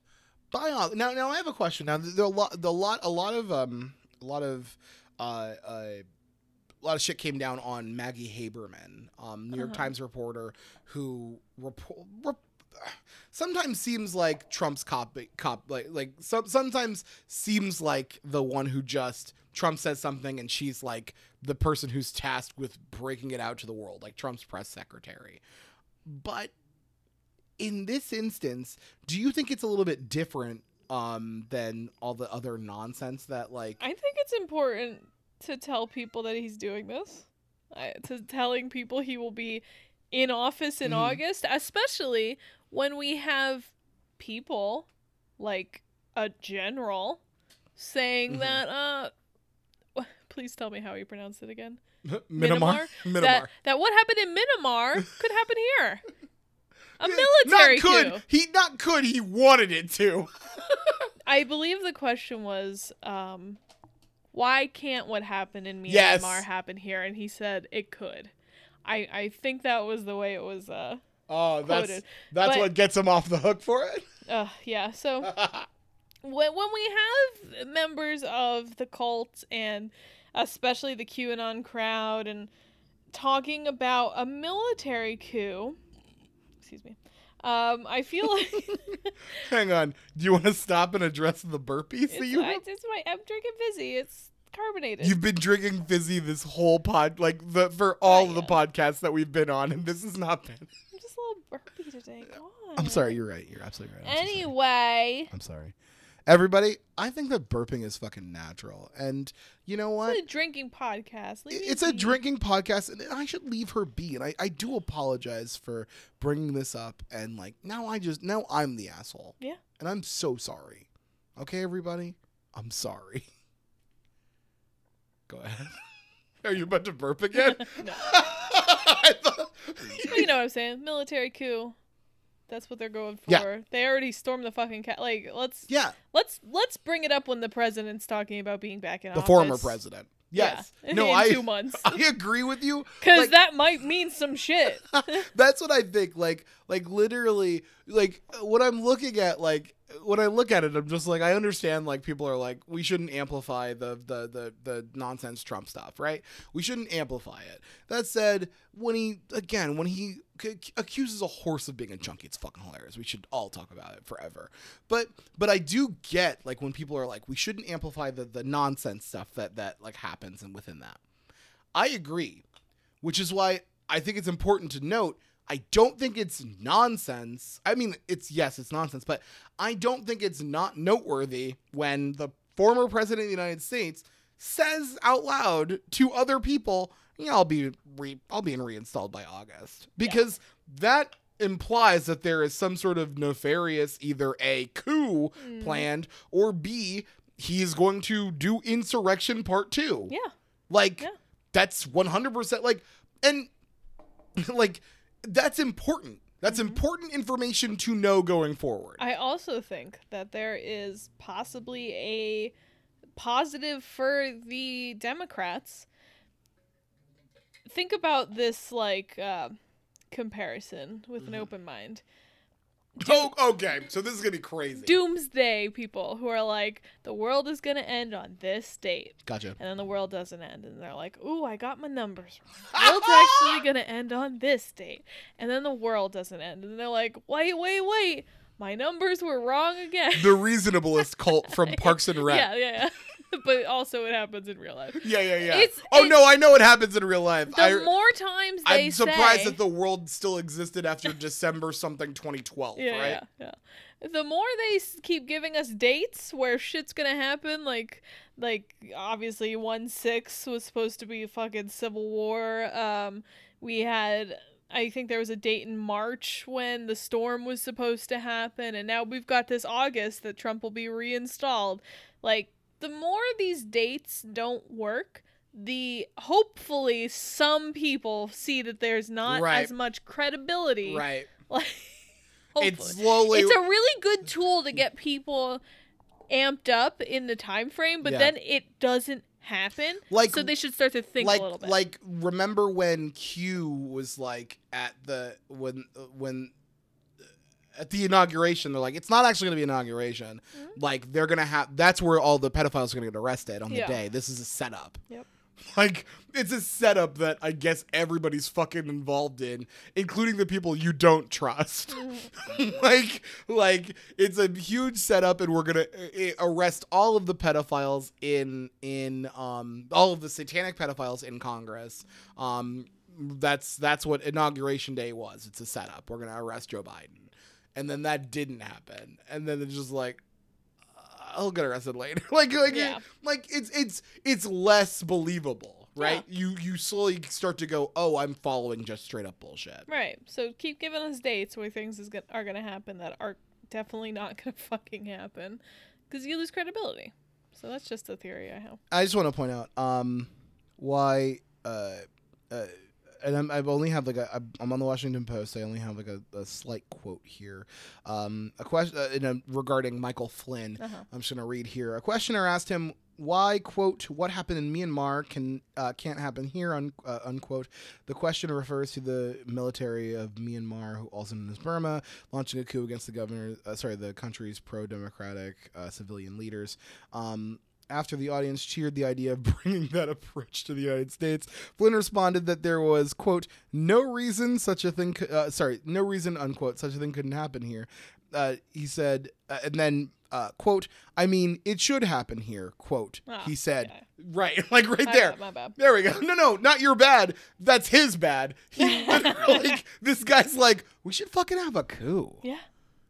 By August. Now, now I have a question. Now, there are a lot, the lot, a lot of, um, a lot of, uh, uh, a lot of shit came down on Maggie Haberman, um, New York Uh-huh. Times reporter, who report. Rep- sometimes seems like Trump's cop, cop, like, like some, sometimes seems like the one who just Trump says something and she's like the person who's tasked with breaking it out to the world, like Trump's press secretary. But in this instance, do you think it's a little bit different um than all the other nonsense that like I think it's important to tell people that he's doing this. I, to telling people he will be in office in Mhm. August, especially when we have people like a general saying Mhm. that uh please tell me how you pronounce it again. Minamar? That Minamar. that what happened in Myanmar could happen here. A military not could coup. he not could he wanted it to. I believe the question was, um, why can't what happened in Myanmar Yes. happen here? And he said it could. I I think that was the way it was. Uh, Oh, that's Quoted. that's But- what gets him off the hook for it. uh yeah. So when when we have members of the cult and especially the QAnon crowd and talking about a military coup, excuse me. Um, I feel like Hang on. Do you want to stop and address the burpees that it's, you I, it's my, I'm drinking fizzy. It's carbonated. You've been drinking fizzy this whole pod, like the for all of the podcasts that we've been on, and this has not been. I'm just a little burpy today. Come on. I'm sorry. You're right. You're absolutely right. I'm so sorry. Anyway, I'm sorry. Everybody, I think that burping is fucking natural. And you know what? it's a drinking podcast. Leave It's a be. drinking podcast, and I should leave her be. And I, I do apologize for bringing this up. And like, now I just, now I'm the asshole. Yeah. And I'm so sorry. Okay, everybody? I'm sorry. Go ahead. Are you about to burp again? No. Thought- you know what I'm saying? Military coup. That's what they're going for. Yeah. They already stormed the fucking cat. Like, let's yeah, let's let's bring it up when the president's talking about being back in the office. former president. Yes. Yeah. No, I two months. I agree with you. Because like- that might mean some shit. That's what I think. Like, like literally, like when I'm looking at like when I look at it, I'm just like I understand. Like people are like, we shouldn't amplify the the the the nonsense Trump stuff, right? We shouldn't amplify it. That said, when he again when he c- accuses a horse of being a junkie, it's fucking hilarious. We should all talk about it forever. But but I do get like when people are like, we shouldn't amplify the the nonsense stuff that that like happens and within that. I agree, which is why I think it's important to note. I don't think it's nonsense. I mean, it's yes, it's nonsense, but I don't think it's not noteworthy when the former president of the United States says out loud to other people, "Yeah, I'll be re- I'll be reinstalled by August," because that implies that there is some sort of nefarious either a coup Mm. planned or b he is going to do insurrection part 2 Yeah. like Yeah. that's 100% like and like that's important that's Mhm. important information to know going forward I also think that there is possibly a positive for the Democrats. Think about this like uh, comparison with an Mhm. open mind. Oh okay so this is gonna be crazy Doomsday people who are like, the world is gonna end on this date, gotcha and then the world doesn't end, and they're like, ooh, I got my numbers wrong. The world's actually gonna end on this date, and then the world doesn't end, and they're like, wait, wait, wait, my numbers were wrong again. the reasonablest cult from Parks and Rec. Yeah, yeah, yeah. but also it happens in real life. Yeah, yeah, yeah. It's- oh it- no, I know it happens in real life. The I, more times they I'm surprised say, that the world still existed after December something 2012, yeah, right? yeah, yeah. The more they keep giving us dates where shit's gonna happen, like, like obviously one six was supposed to be a fucking civil war. Um, we had, I think there was a date in March when the storm was supposed to happen, and now we've got this August that Trump will be reinstalled. Like, the more these dates don't work. The hopefully some people see that there's not Right. as much credibility. Right. Like, It's hopefully. slowly. It's a really good tool to get people amped up in the time frame, but Yeah. then it doesn't happen. Like- so they should start to think like a little bit. like remember when Q was like at the when when at the inauguration they're like it's not actually going to be inauguration Mhm. like they're going to have that's where all the pedophiles are going to get arrested on the Yeah. day this is a setup Yep. like it's a setup that i guess everybody's fucking involved in including the people you don't trust Mhm. like like it's a huge setup and we're gonna uh, arrest all of the pedophiles in in um all of the satanic pedophiles in congress um that's that's what inauguration day was it's a setup we're gonna arrest joe biden and then that didn't happen and then it's just like i'll get arrested later like like Yeah. like it's it's it's less believable right Yeah. you you slowly start to go oh i'm following just straight up bullshit right. So keep giving us dates where things is go- are going to happen that are definitely not going to fucking happen because you lose credibility. So that's just a theory I have. I just want to point out um why uh, uh and I'm, I've only have like a I'm- on the Washington Post. I only have like a, a slight quote here. Um, a question uh, in a, regarding Michael Flynn. Uh-huh. I'm just gonna read here. A questioner asked him why quote what happened in Myanmar can uh, can't happen here un, uh, unquote. The question refers to the military of Myanmar, who also known as Burma, launching a coup against the governor. Uh, sorry, the country's pro-democratic uh, civilian leaders. Um, after the audience cheered the idea of bringing that approach to the United States, Flynn responded that there was quote no reason such a thing. Uh, sorry, no reason unquote such a thing couldn't happen here. Uh, he said, uh, and then uh, quote I mean it should happen here quote. Ah, he said, okay. right, like right My there. bad, my bad. There we go. No, no, not your bad. That's his bad. He literally, like, this guy's like, we should fucking have a coup. Yeah.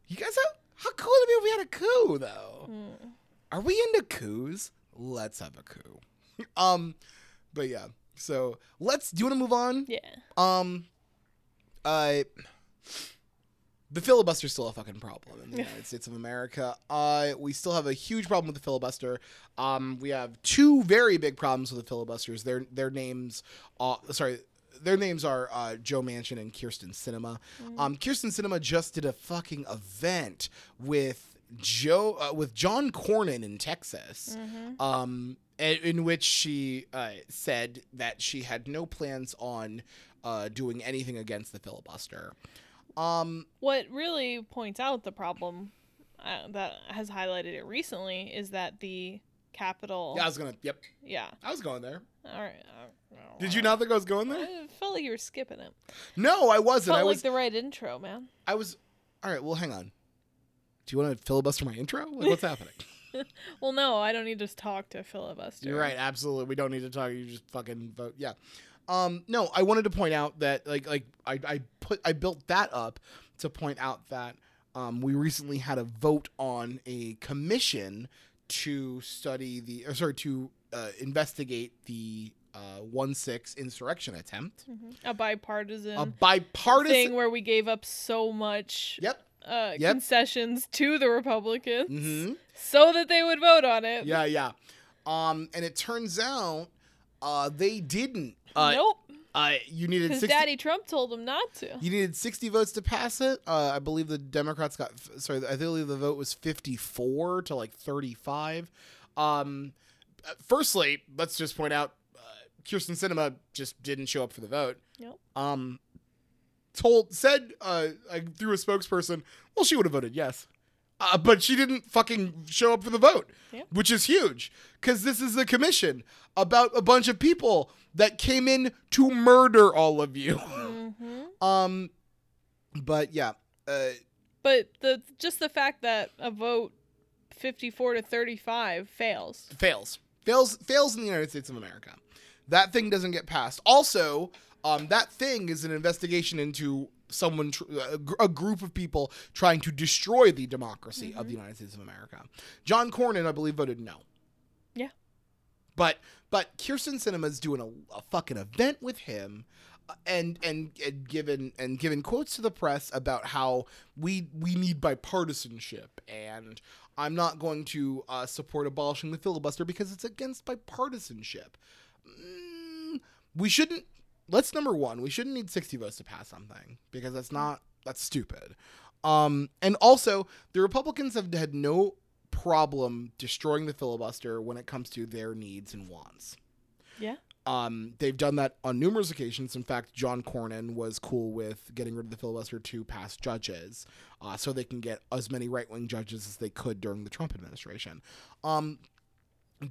You guys have, how cool would it be if we had a coup, though? Mm. Are we into coups? Let's have a coup. um, but yeah. So let's. Do you want to move on? Yeah. Um, I. The filibuster's still a fucking problem in the United States of America. Uh, we still have a huge problem with the filibuster. Um, we have two very big problems with the filibusters. Their their names, uh, sorry, their names are uh, Joe Manchin and Kyrsten Sinema. Um, Kyrsten Sinema just did a fucking event with Joe uh, with John Cornyn in Texas hmm um, in, which she uh, said that she had no plans on uh, doing anything against the filibuster. Um, What really points out the problem uh, that has highlighted it recently is that the capital. yeah, I was gonna. Yep, Yeah. I was going there. All right. Did you not think I was going there? I felt like you were skipping it. No, I wasn't. Felt I like was. the right intro, man. I was. All right. Well, hang on. Do you want to filibuster my intro? Like, what's happening? Well, no, I don't need to talk to filibuster. You're right. Absolutely. We don't need to talk. You just fucking vote. Yeah. Um, no, I wanted to point out that like like I, I put I built that up to point out that um, we recently had a vote on a commission to study the or sorry to uh, investigate the uh, one six insurrection attempt, A bipartisan a bipartisan. thing where we gave up so much Yep. Uh, Yep. concessions to the Republicans hmm so that they would vote on it. Yeah, yeah. Um, and it turns out, uh, they didn't. Uh, nope. Uh, you needed Because 60, Daddy Trump told them not to. You needed 60 votes to pass it. Uh, I believe the Democrats got, sorry, I believe the vote was 54 to like 35. Um, uh, firstly, let's just point out uh, Kyrsten Sinema just didn't show up for the vote. Nope. Um, told, said uh, through a spokesperson, well, she would have voted yes. Uh, but she didn't fucking show up for the vote, Yep. which is huge because this is a commission about a bunch of people that came in to murder all of you. hmm Um, but yeah, uh, But the just the fact that a vote 54 to 35 fails. fails, fails, fails in the United States of America. That thing doesn't get passed. Also, um, that thing is an investigation into someone, tr- a, gr- a group of people trying to destroy the democracy of the United States of America. John Cornyn, I believe, voted no. Yeah. But but Kyrsten Sinema's doing a, a fucking event with him. uh, And, and and given and given quotes to the press about how we we need bipartisanship and I'm not going to uh, support abolishing the filibuster because it's against bipartisanship. Mm, we shouldn't. Let's number one. We shouldn't need 60 votes to pass something because that's not that's stupid. Um, and also the Republicans have had no problem destroying the filibuster when it comes to their needs and wants. Yeah. Um, they've done that on numerous occasions. In fact, John Cornyn was cool with getting rid of the filibuster to pass judges, uh, so they can get as many right wing judges as they could during the Trump administration. Um,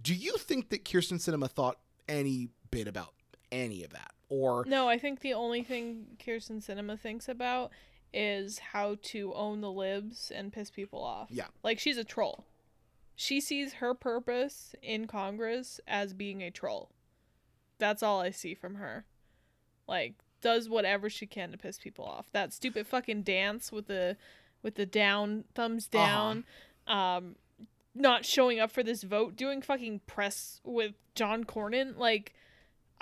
do you think that Kyrsten Sinema thought any bit about any of that, or No, I think the only thing Kyrsten Sinema thinks about is how to own the libs and piss people off. Yeah. Like she's a troll. She sees her purpose in Congress as being a troll. That's all I see from her. Like does whatever she can to piss people off. That stupid fucking dance with the with the down thumbs Uh-huh. down. Um not showing up for this vote, doing fucking press with John Cornyn, like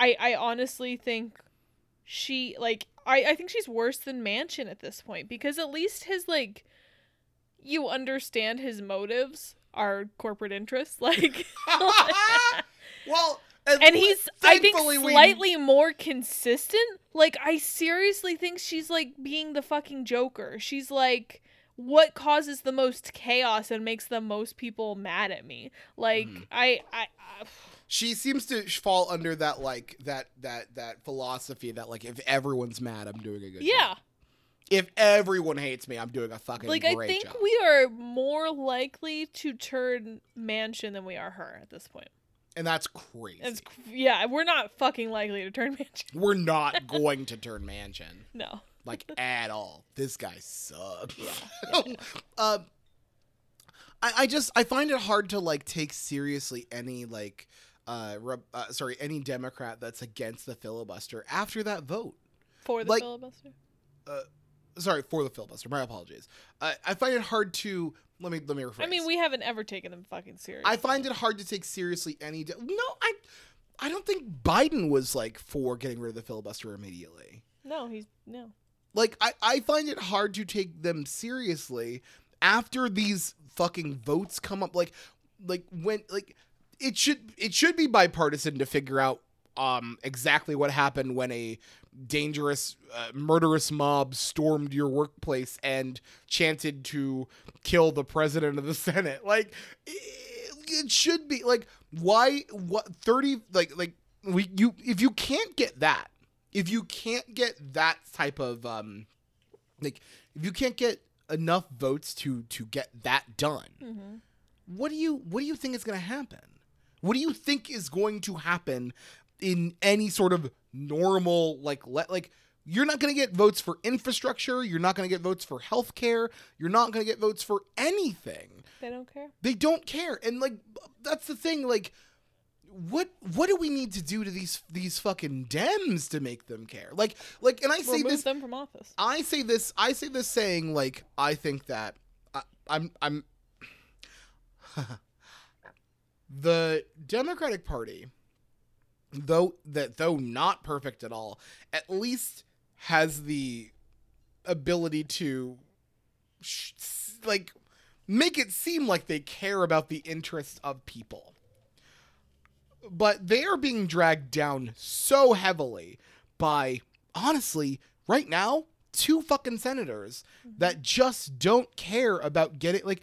I I honestly think she like I I think she's worse than Manchin at this point because at least his like you understand his motives are corporate interests like well, and he's I think thankfully we- slightly more consistent. Like I seriously think she's like being the fucking Joker. She's like what causes the most chaos and makes the most people mad at me. Like Mhm. I I, I she seems to fall under that like that that that philosophy that like if everyone's mad, I'm doing a good yeah. job. Yeah. If everyone hates me, I'm doing a fucking Like I think job. we are more likely to turn Manchin than we are her at this point. and that's crazy. It's yeah, we're not fucking likely to turn Manchin. We're not going to turn Manchin No. like at all. This guy sucks. um, I I just I find it hard to like take seriously any like uh, rep, uh sorry any Democrat that's against the filibuster after that vote. For the Like- filibuster. Sorry for the filibuster. My apologies. I I find it hard to let me let me rephrase. I mean, we haven't ever taken them fucking serious. I find it hard to take seriously any. De- no, I I don't think Biden was like for getting rid of the filibuster immediately. No, he's no. Like I, I find it hard to take them seriously after these fucking votes come up like like when like it should it should be bipartisan to figure out um exactly what happened when a dangerous uh, murderous mob stormed your workplace and chanted to kill the president of the senate. Like it, it should be like why what 30 like like we you if you can't get that if you can't get that type of um like if you can't get enough votes to to get that done hmm what do you what do you think is going to happen what do you think is going to happen in any sort of normal like let like you're not going to get votes for infrastructure you're not going to get votes for healthcare you're not going to get votes for anything They don't care. they don't care and like that's the thing like what what do we need to do to these these fucking dems to make them care like like and i say Remove this them from office. I say this. I say this saying like I think that I, I'm I'm the Democratic Party though that though not perfect at all, at least has the ability to sh- like make it seem like they care about the interests of people. But they are being dragged down so heavily by honestly, right now, two fucking senators mm-hmm. that just don't care about getting like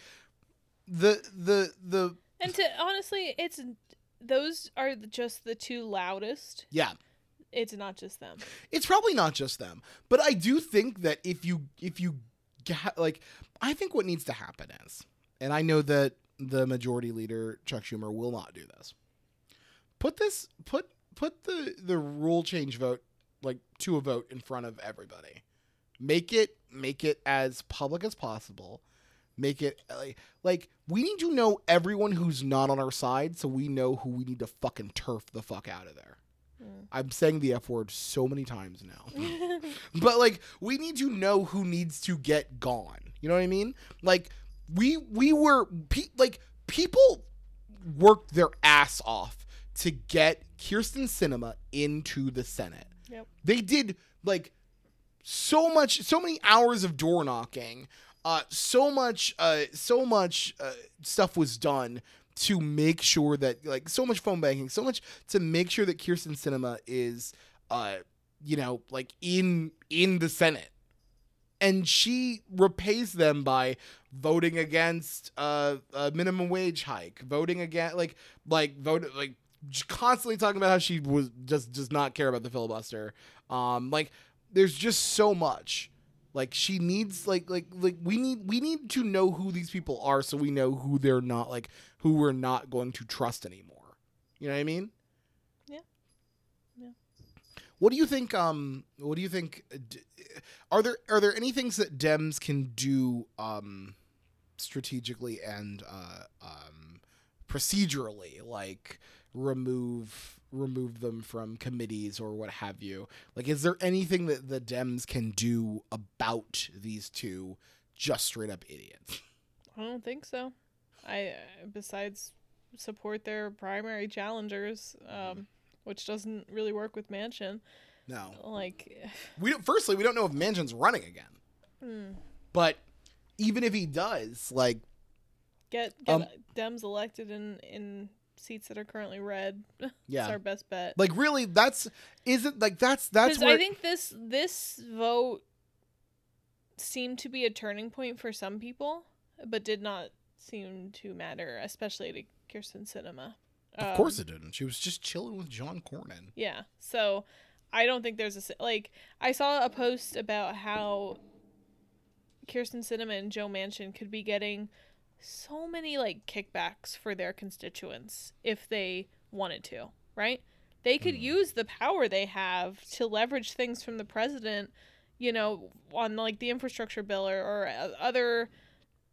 the the the And to honestly, it's those are just the two loudest. yeah. It's not just them. it's probably not just them. But i do think that if you if you ga- like i think what needs to happen is and i know that the majority leader chuck schumer will not do this. Put this put put the the rule change vote like to a vote in front of everybody. Make it make it as public as possible make it like, like we need to know everyone who's not on our side so we know who we need to fucking turf the fuck out of there. Mm. i'm saying the f word so many times now. But like we need to know who needs to get gone. You know what i mean? Like we we were pe- like people worked their ass off to get kyrsten sinema into the senate. Yep. they did like so much so many hours of door knocking uh so much uh so much uh, stuff was done to make sure that like so much phone banking so much to make sure that kyrsten sinema is uh you know like in in the senate. And she repays them by voting against uh, a minimum wage hike voting against like like vote like constantly talking about how she was just does not care about the filibuster. Um like there's just so much like she needs like like like we need we need to know who these people are so we know who they're not like who we're not going to trust anymore you know what i mean Yeah. Yeah. what do you think um what do you think uh, are there are there any things that dems can do um strategically and uh um procedurally like remove remove them from committees or what have you. Like is there anything that the dems can do about these two just straight up idiots? I don't think so. I besides support their primary challengers, um, which doesn't really work with Manchin. no. Like, we don't firstly we don't know if manchin's running again. Hmm, but even if he does like get get Um, Dems elected in in seats that are currently red. yeah It's our best bet. like really that's isn't like that's that's where I think this this vote seemed to be a turning point for some people, but did not seem to matter, especially to Kyrsten Sinema. of um, course it didn't she was just chilling with john cornyn Yeah. So I don't think there's a like I saw a post about how Kyrsten Sinema and Joe Manchin could be getting so many like kickbacks for their constituents if they wanted to, right? They could Mhm. use the power they have to leverage things from the president, you know, on like the infrastructure bill or, or uh, other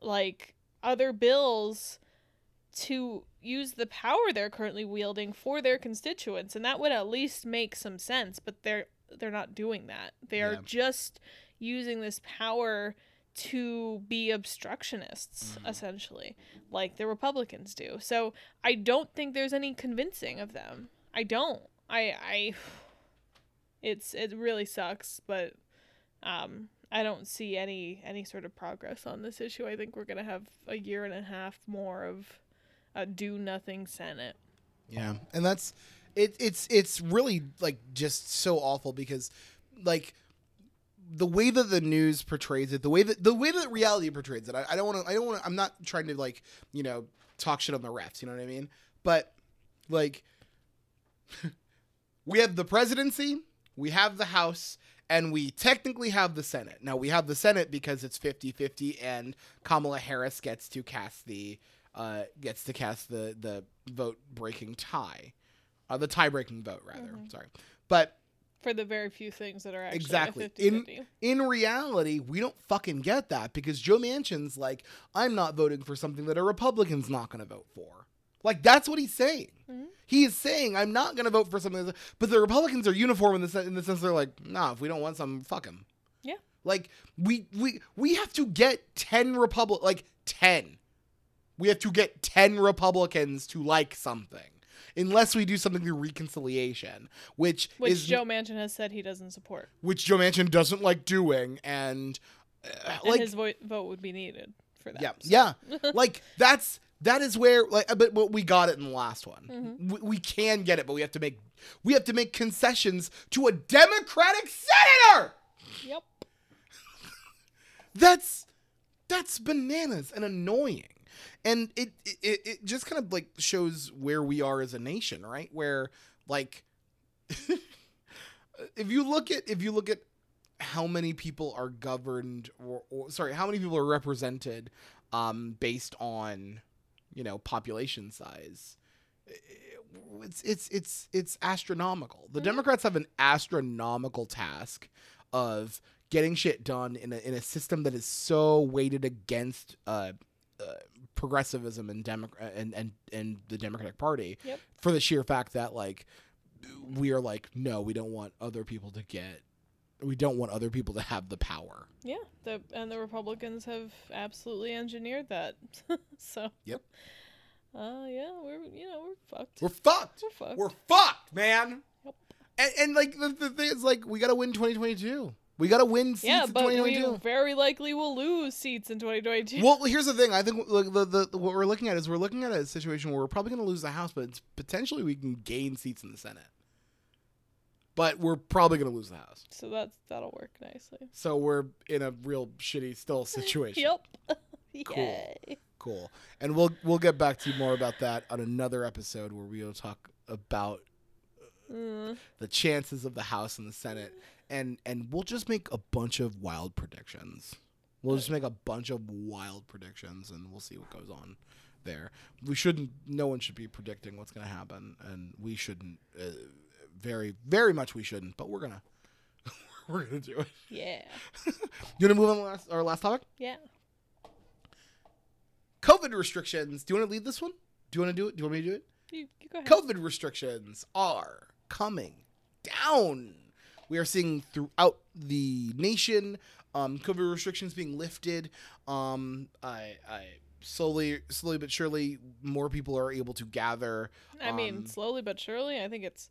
like other bills to use the power they're currently wielding for their constituents and that would at least make some sense but they're they're not doing that they are Yeah. just using this power to be obstructionists Mhm. essentially like the republicans do so i don't think there's any convincing of them i don't i i it's it really sucks but um i don't see any any sort of progress on this issue i think we're gonna have a year and a half more of a do nothing senate Yeah, and that's it. It's it's really like just so awful because like the way that the news portrays it, the way that the way that reality portrays it. I, I don't want to. I don't want to. I'm not trying to like you know talk shit on the refs. You know what I mean? But like we have the presidency, we have the House, and we technically have the Senate. Now we have the Senate because it's 50-50 and Kamala Harris gets to cast the uh, gets to cast the the vote breaking tie, uh, the tie breaking vote rather. Mhm. Sorry, but for the very few things that are actually Exactly. In- 50 in reality, we don't fucking get that because Joe Manchin's like, I'm not voting for something that a Republican's not going to vote for. Like that's what he's saying. Mhm. He is saying I'm not going to vote for something, but the Republicans are uniform in the sense, in the sense they're like, nah, if we don't want something, fuck him. Yeah. Like we we we have to get ten Republic like ten. We have to get ten Republicans to like something. Unless we do something through reconciliation, which, Which is Joe Manchin has said he doesn't support. which Joe Manchin doesn't like doing, and uh, And like his vo- vote would be needed for that. yeah, so. yeah, like that's that is where like, but, but we got it in the last one. Mm-hmm. We, we can get it, but we have to make we have to make concessions to a Democratic senator. Yep. That's that's bananas and annoying. And it, it it just kind of like shows where we are as a nation, right? Where like if you look at if you look at how many people are governed or, or sorry, how many people are represented um based on, you know, population size. It's it's it's it's astronomical. The Mhm. Democrats have an astronomical task of getting shit done in a in a system that is so weighted against uh, uh progressivism and Democrat and, and and the Democratic Party Yep. for the sheer fact that like we are like no, we don't want other people to get we don't want other people to have the power. Yeah. The and the Republicans have absolutely engineered that. so. Yep. Uh yeah, we're you know we're fucked. We're fucked. We're fucked. We're fucked, man. Yep. And, and like the, the thing is like we got to win 2022. We got to win seats yeah, in but we 2022. very likely will lose seats in 2022. Well, here's the thing. I think the, the, the what we're looking at is we're looking at a situation where we're probably going to lose the House, but it's potentially we can gain seats in the Senate. But we're probably going to lose the House, so that's that'll work nicely. so we're in a real shitty still situation. Yep. Cool. Yay. Cool. And we'll we'll get back to you more about that on another episode where we'll talk about Mm. the chances of the House and the Senate, and and we'll just make a bunch of wild predictions. We'll just make a bunch of wild predictions, and we'll see what goes on there. We shouldn't. No one should be predicting what's going to happen, and we shouldn't. Uh, very, very much we shouldn't. But we're gonna. we're gonna do it. Yeah. You want to move on to last, our last topic? Yeah. COVID restrictions. Do you want to lead this one? Do you want to do it? Do you want me to do it? You, you go ahead. COVID restrictions are coming down. We are seeing throughout the nation um, COVID restrictions being lifted. Um, I, I slowly, slowly but surely, more people are able to gather. I mean, um, slowly but surely. I think it's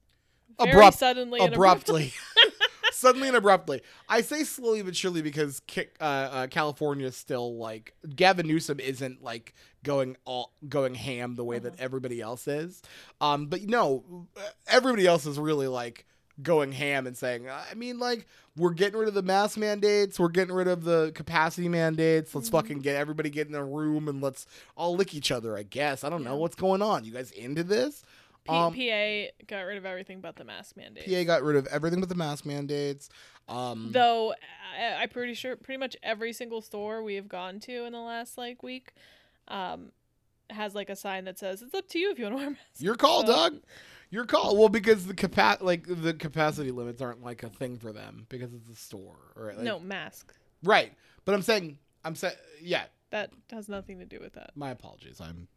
very Abrupt- suddenly and abruptly. Suddenly and abruptly. I say slowly but surely because uh, uh, California is still like Gavin Newsom isn't like going all going ham the way that Uh-huh. everybody else is. Um, but no, everybody else is really like going ham and saying, I mean, like we're getting rid of the mask mandates, we're getting rid of the capacity mandates. Let's Mhm. fucking get everybody get in a room and let's all lick each other. I guess I don't know what's going on. You guys into this? P- Um, PA got rid of everything but the mask mandate. PA got rid of everything but the mask mandates. Um, Though I, I'm pretty sure pretty much every single store we have gone to in the last like week um has like a sign that says it's up to you if you want to wear a mask. Your call, So- dog. Your call. Well, because the capa- like the capacity limits aren't like a thing for them because it's a store, right? Like, no mask. right. But I'm saying, I'm saying, yeah. That has nothing to do with that. My apologies. I'm.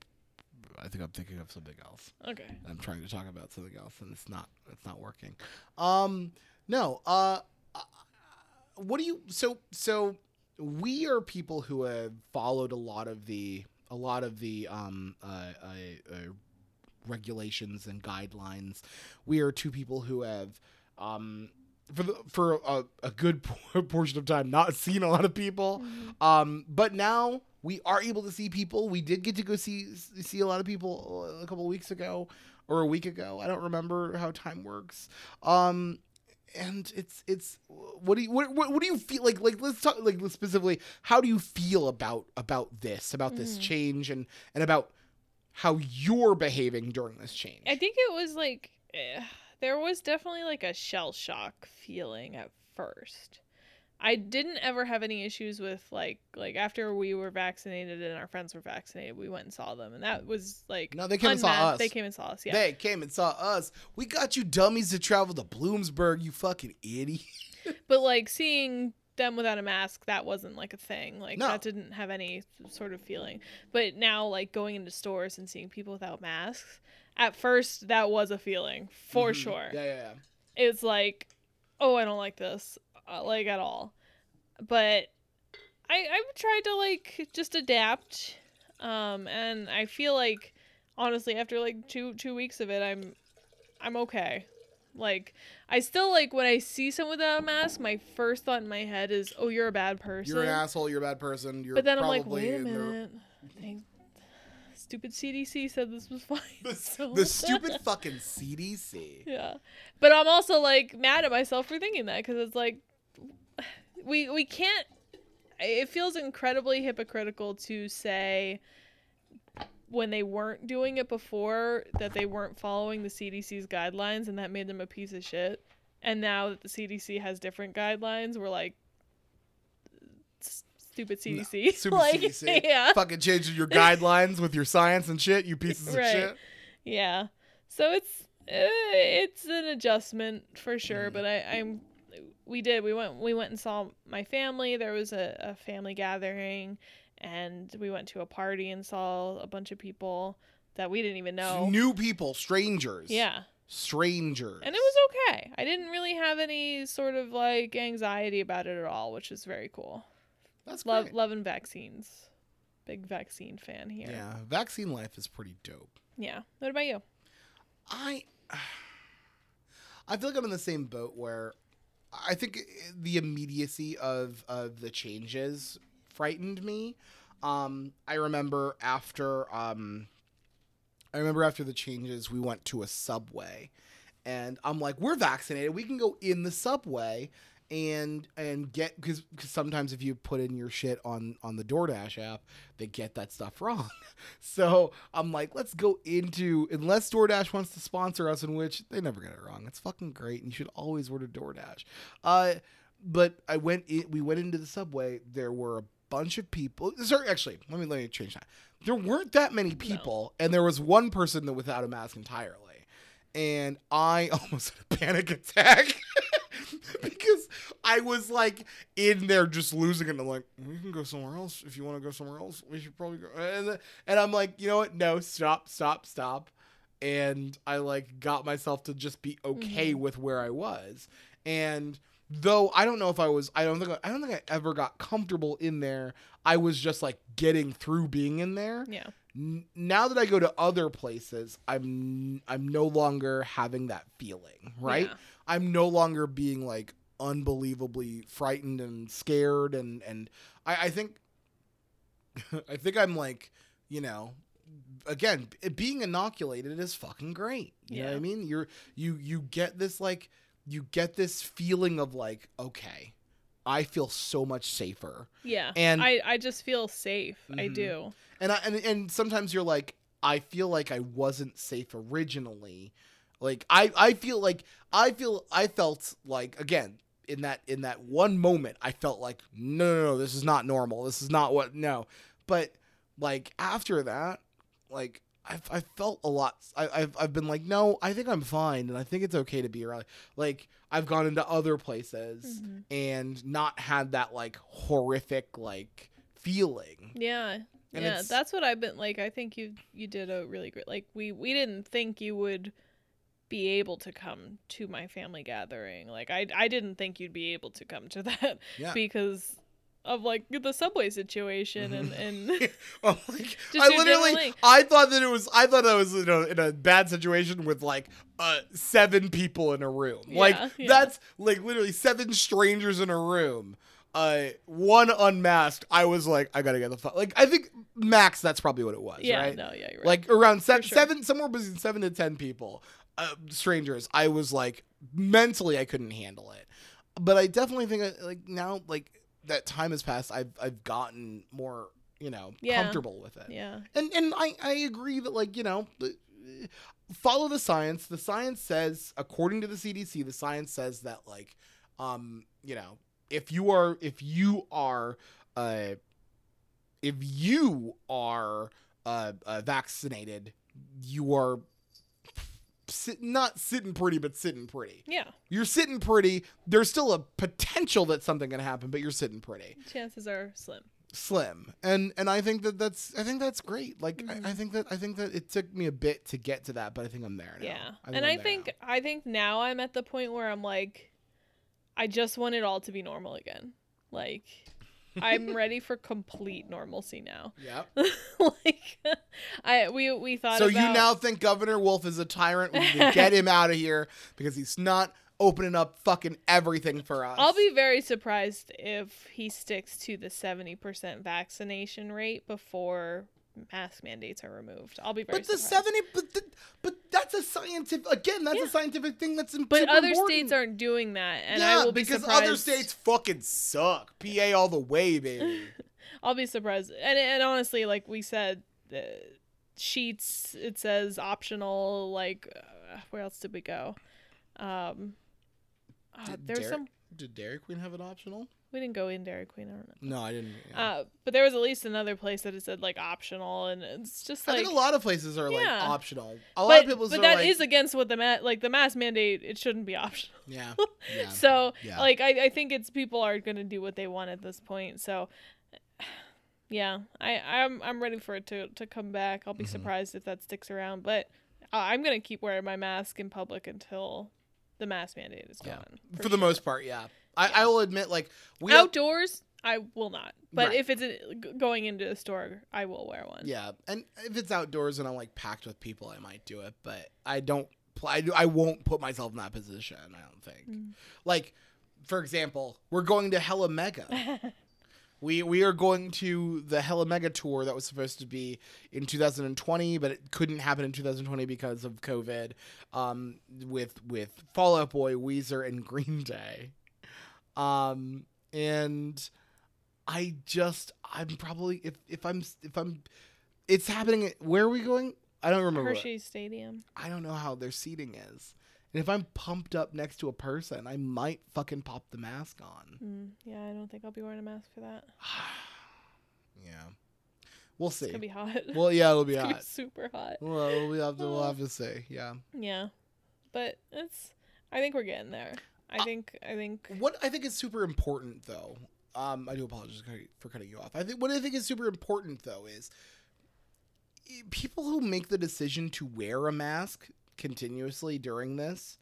I think I'm thinking of something else. Okay. I'm trying to talk about something else, and it's not. It's not working. Um. No. Uh. uh, What do you? So. So. We are people who have followed a lot of the a lot of the um uh, uh, uh regulations and guidelines. We are two people who have um for the for a, a good portion of time not seen a lot of people. Um, but now we are able to see people. We did get to go see see a lot of people a couple weeks ago or a week ago. I don't remember how time works. Um, and it's it's what do you what, what, what do you feel like like let's talk like specifically how do you feel about about this about this Mhm. change and and about how you're behaving during this change I think it was like eh, there was definitely like a shell shock feeling at first. I didn't ever have any issues with like like after we were vaccinated and our friends were vaccinated, we went and saw them, and that was like No, they came and saw us. They came and saw us. Yeah, They came and saw us. We got you dummies to travel to Bloomsburg, you fucking idiot. but like seeing them without a mask, that wasn't like a thing. Like No. that didn't have any sort of feeling. But now, like going into stores and seeing people without masks, at first that was a feeling for Mhm. sure. Yeah, yeah, yeah. it's like, oh, I don't like this, uh, like at all. But I I've tried to like just adapt, um, and I feel like honestly after like two two weeks of it, I'm I'm okay. Like I still like when I see someone without a mask, my first thought in my head is, "Oh, you're a bad person." You're an asshole. You're a bad person. You're but then I'm like, "Wait a minute." Stupid CDC said this was fine. The, so- the stupid fucking CDC. Yeah. But I'm also like mad at myself for thinking that because it's like we we can't it feels incredibly hypocritical to say when they weren't doing it before that they weren't following the CDC's guidelines and that made them a piece of shit. And now that the CDC has different guidelines, we're like stupid CDC. Stupid like, CDC. Yeah. Fucking changing your guidelines with your science and shit. You pieces of Right. shit. Yeah. So it's uh, it's an adjustment for sure, Mhm. but I I'm we did we went we went and saw my family. There was a, a family gathering and we went to a party and saw a bunch of people that we didn't even know. New people, strangers. Yeah. Strangers. And it was okay. I didn't really have any sort of like anxiety about it at all, which is very cool. That's Love great. loving vaccines. Big vaccine fan here. Yeah, vaccine life is pretty dope. Yeah. What about you? I I feel like I'm in the same boat where I think the immediacy of of the changes frightened me. Um, I remember after um, I remember after the changes, we went to a subway, and I'm like, we're vaccinated, we can go in the subway and and get because sometimes if you put in your shit on on the DoorDash app, they get that stuff wrong. So I'm like, let's go into unless DoorDash wants to sponsor us, in which they never get it wrong. It's fucking great, and you should always order DoorDash. Uh, but I went in, we went into the subway. There were bunch of people. Sorry, actually, let me let me change that. There weren't that many people, and there was one person that without a mask entirely, and I almost had a panic attack. because I was like in there just losing it. And I'm like, we can go somewhere else. If you want to go somewhere else, we should probably go. And, and I'm like, you know what? No, stop, stop, stop. And I like got myself to just be okay Mhm. with where I was. And though I don't know if I was, I don't think I don't think I ever got comfortable in there. I was just like getting through being in there Yeah. n- now that I go to other places, I'm I'm no longer having that feeling, right? Yeah. I'm no longer being like unbelievably frightened and scared and and I, I think I think I'm like, you know, again, being inoculated is fucking great. You know what I mean? You're you you get this like you get this feeling of like, okay, I feel so much safer. Yeah. And- I, I just feel safe. I Mhm. do. And I and, and sometimes you're like, I feel like I wasn't safe originally. Like I I feel like I feel I felt like again in that in that one moment I felt like no no no this is not normal this is not what no but like after that like I've, I felt a lot I, I've, I've been like no I think I'm fine and I think it's okay to be around like I've gone into other places Mhm. and not had that like horrific like feeling Yeah. And yeah, that's what I've been like. I think you you did a really great. Like we we didn't think you would be able to come to my family gathering. Like I I didn't think you'd be able to come to that Yeah. because of like the subway situation and and Oh, like, Just I literally. I thought that it was, I thought I was in a, in a bad situation with like uh, seven people in a room. like Yeah, yeah. that's like literally seven strangers in a room. Uh, one unmasked. I was like, I gotta get the fuck. Like I think max, that's probably what it was. yeah right? no yeah you're right. Like around seven, sure. seven, somewhere between seven to ten people, uh, strangers. I was like, mentally, I couldn't handle it. But I definitely think, uh, like now, like that time has passed. I've I've gotten more, you know, Yeah. comfortable with it. yeah And and I I agree that like you know. Follow the science. The science says, according to the CDC, the science says that like, um, you know, if you are if you are uh if you are uh, uh vaccinated you are sit, not sitting pretty but sitting pretty yeah you're sitting pretty there's still a potential that something can happen but you're sitting pretty chances are slim. slim and and i think that that's i think that's great like Mhm. I, I think that i think that it took me a bit to get to that but i think i'm there now. Yeah. I and I'm I think now. I think now I'm at the point where I'm like I just want it all to be normal again. Like I'm ready for complete normalcy now. Yep. like, I we we thought. So about, you now think Governor Wolf is a tyrant? We need to get him out of here because he's not opening up fucking everything for us. I'll be very surprised if he sticks to the 70% vaccination rate before mask mandates are removed. I'll be very But the surprised. seventy, but the, but that's a scientific. Again, that's Yeah. a scientific thing. That's But other important. states aren't doing that, and yeah, I will be because surprised. other states fucking suck. PA all the way, baby. I'll be surprised. And and honestly, like we said, the sheets it says optional. Like uh, where else did we go? Um, uh, Did there's Dairy- some. Did Dairy Queen have it optional? We didn't go in Dairy Queen. I don't know. No, I didn't. yeah. Uh, but there was at least another place that it said like optional, and it's just I like. think a lot of places are like optional. A lot but of people but that like, is against what the ma- like the mask mandate. It shouldn't be optional. yeah, yeah. So Yeah. like I, I think it's people are gonna do what they want at this point. So yeah, I I'm I'm ready for it to to come back. I'll be Mhm. surprised if that sticks around, but I'm gonna keep wearing my mask in public until the mask mandate is Yeah. gone. for, the most part, yeah. I, I will admit, like we outdoors, I will not. But Right. if it's a, g- going into a store, I will wear one. Yeah, and if it's outdoors and I'm like packed with people, I might do it. But I don't. Pl- I, do, I won't put myself in that position. I don't think. Mm. Like, for example, we're going to Hella Mega. we we are going to the Hella Mega tour that was supposed to be in 2020, but it couldn't happen in 2020 because of COVID. Um, with with Fall Out Boy, Weezer, and Green Day. Um, and I just I'm probably if if I'm if I'm it's happening at- where are we going? I don't remember. Hershey Stadium. I don't know how their seating is. And if I'm pumped up next to a person, I might fucking pop the mask on. Mm, yeah, I don't think I'll be wearing a mask for that. yeah. We'll see. It's gonna be hot. well, yeah, it'll be it's gonna be hot. super hot. Well, we'll have to we'll have to see. Yeah. Yeah, but it's. I think we're getting there. I think. I think. What I think is super important, though, um, I do apologize for cutting you off. I think what I think is super important, though, is people who make the decision to wear a mask continuously during this.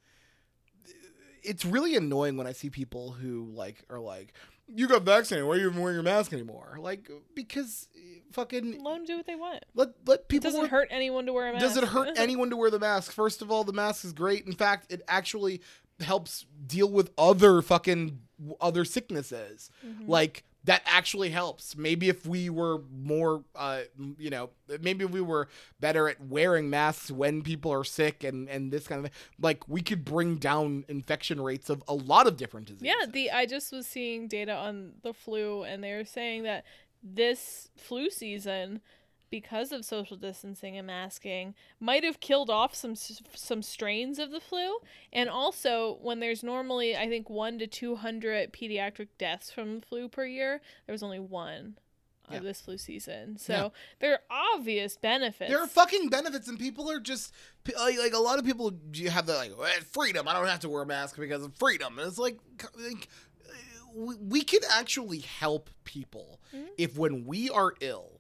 It's really annoying when I see people who like are like, "You got vaccinated. Why are you even wearing your mask anymore?" Like, because eh, fucking Let them do what they want. let let It people doesn't wear- hurt anyone to wear a mask. does it hurt anyone to wear the mask? First of all, the mask is great. In fact, it actually helps deal with other fucking other sicknesses. Mhm. Like that actually helps. Maybe if we were more, uh, you know, maybe if we were better at wearing masks when people are sick and and this kind of thing, like we could bring down infection rates of a lot of different diseases. Yeah, the I just was seeing data on the flu, and they were saying that this flu season, because of social distancing and masking, might have killed off some some strains of the flu. And also, when there's normally I think one to two hundred pediatric deaths from flu per year, there was only one. Yeah. Of this flu season, so Yeah. there are obvious benefits. There are fucking benefits, and people are just like, like a lot of people you have the like "Eh, freedom. I don't have to wear a mask because of freedom. And it's like, like uh, we, we can actually help people Mhm. if when we are ill,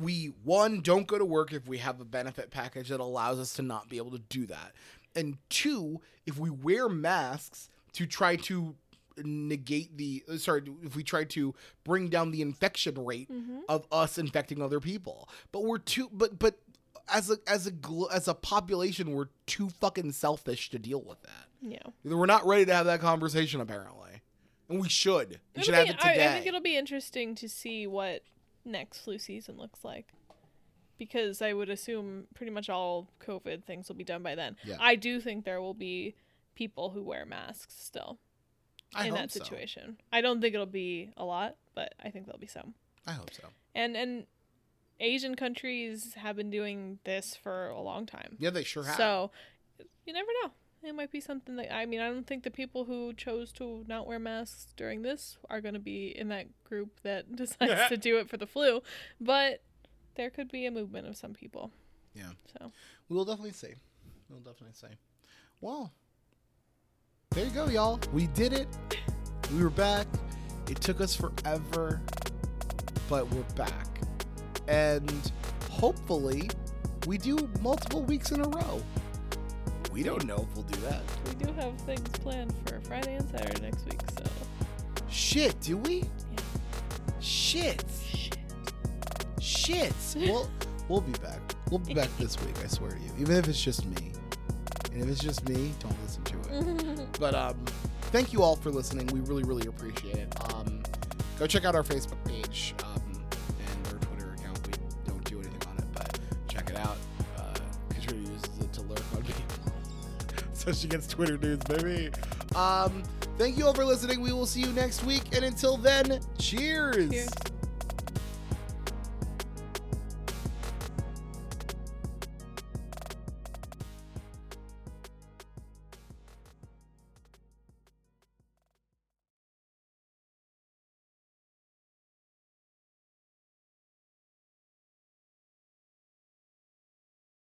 we one don't go to work if we have a benefit package that allows us to not be able to do that, and two, if we wear masks to try to negate the sorry if we try to bring down the infection rate hmm of us infecting other people. But we're too but but as a as a as a population we're too fucking selfish to deal with that. Yeah. We're not ready to have that conversation apparently. And we should. We It'll should be- have it today. I, I think it'll be interesting to see what next flu season looks like. Because I would assume pretty much all COVID things will be done by then. Yeah. I do think there will be people who wear masks still I in that so. situation. I don't think it'll be a lot, but I think there'll be some. I hope so. And and Asian countries have been doing this for a long time. Yeah, they sure have. So you never know. It might be something that I mean, I don't think the people who chose to not wear masks during this are going to be in that group that decides to do it for the flu, but there could be a movement of some people. Yeah. So, we will definitely see. We'll definitely see. Well, there you go, y'all. We did it. We were back. It took us forever, but we're back. And hopefully, we do multiple weeks in a row. We don't know if we'll do that. we do have things planned for Friday and Saturday next week, so Shit, do we? Shit. Shit. We'll we'll be back. We'll be back this week. I swear to you. Even if it's just me. And if it's just me, don't listen to it. But um, thank you all for listening. We really, really appreciate it. Um, go check out our Facebook page um, she gets Twitter news, baby. Um, thank you all for listening. We will see you next week, and until then, cheers. Cheers.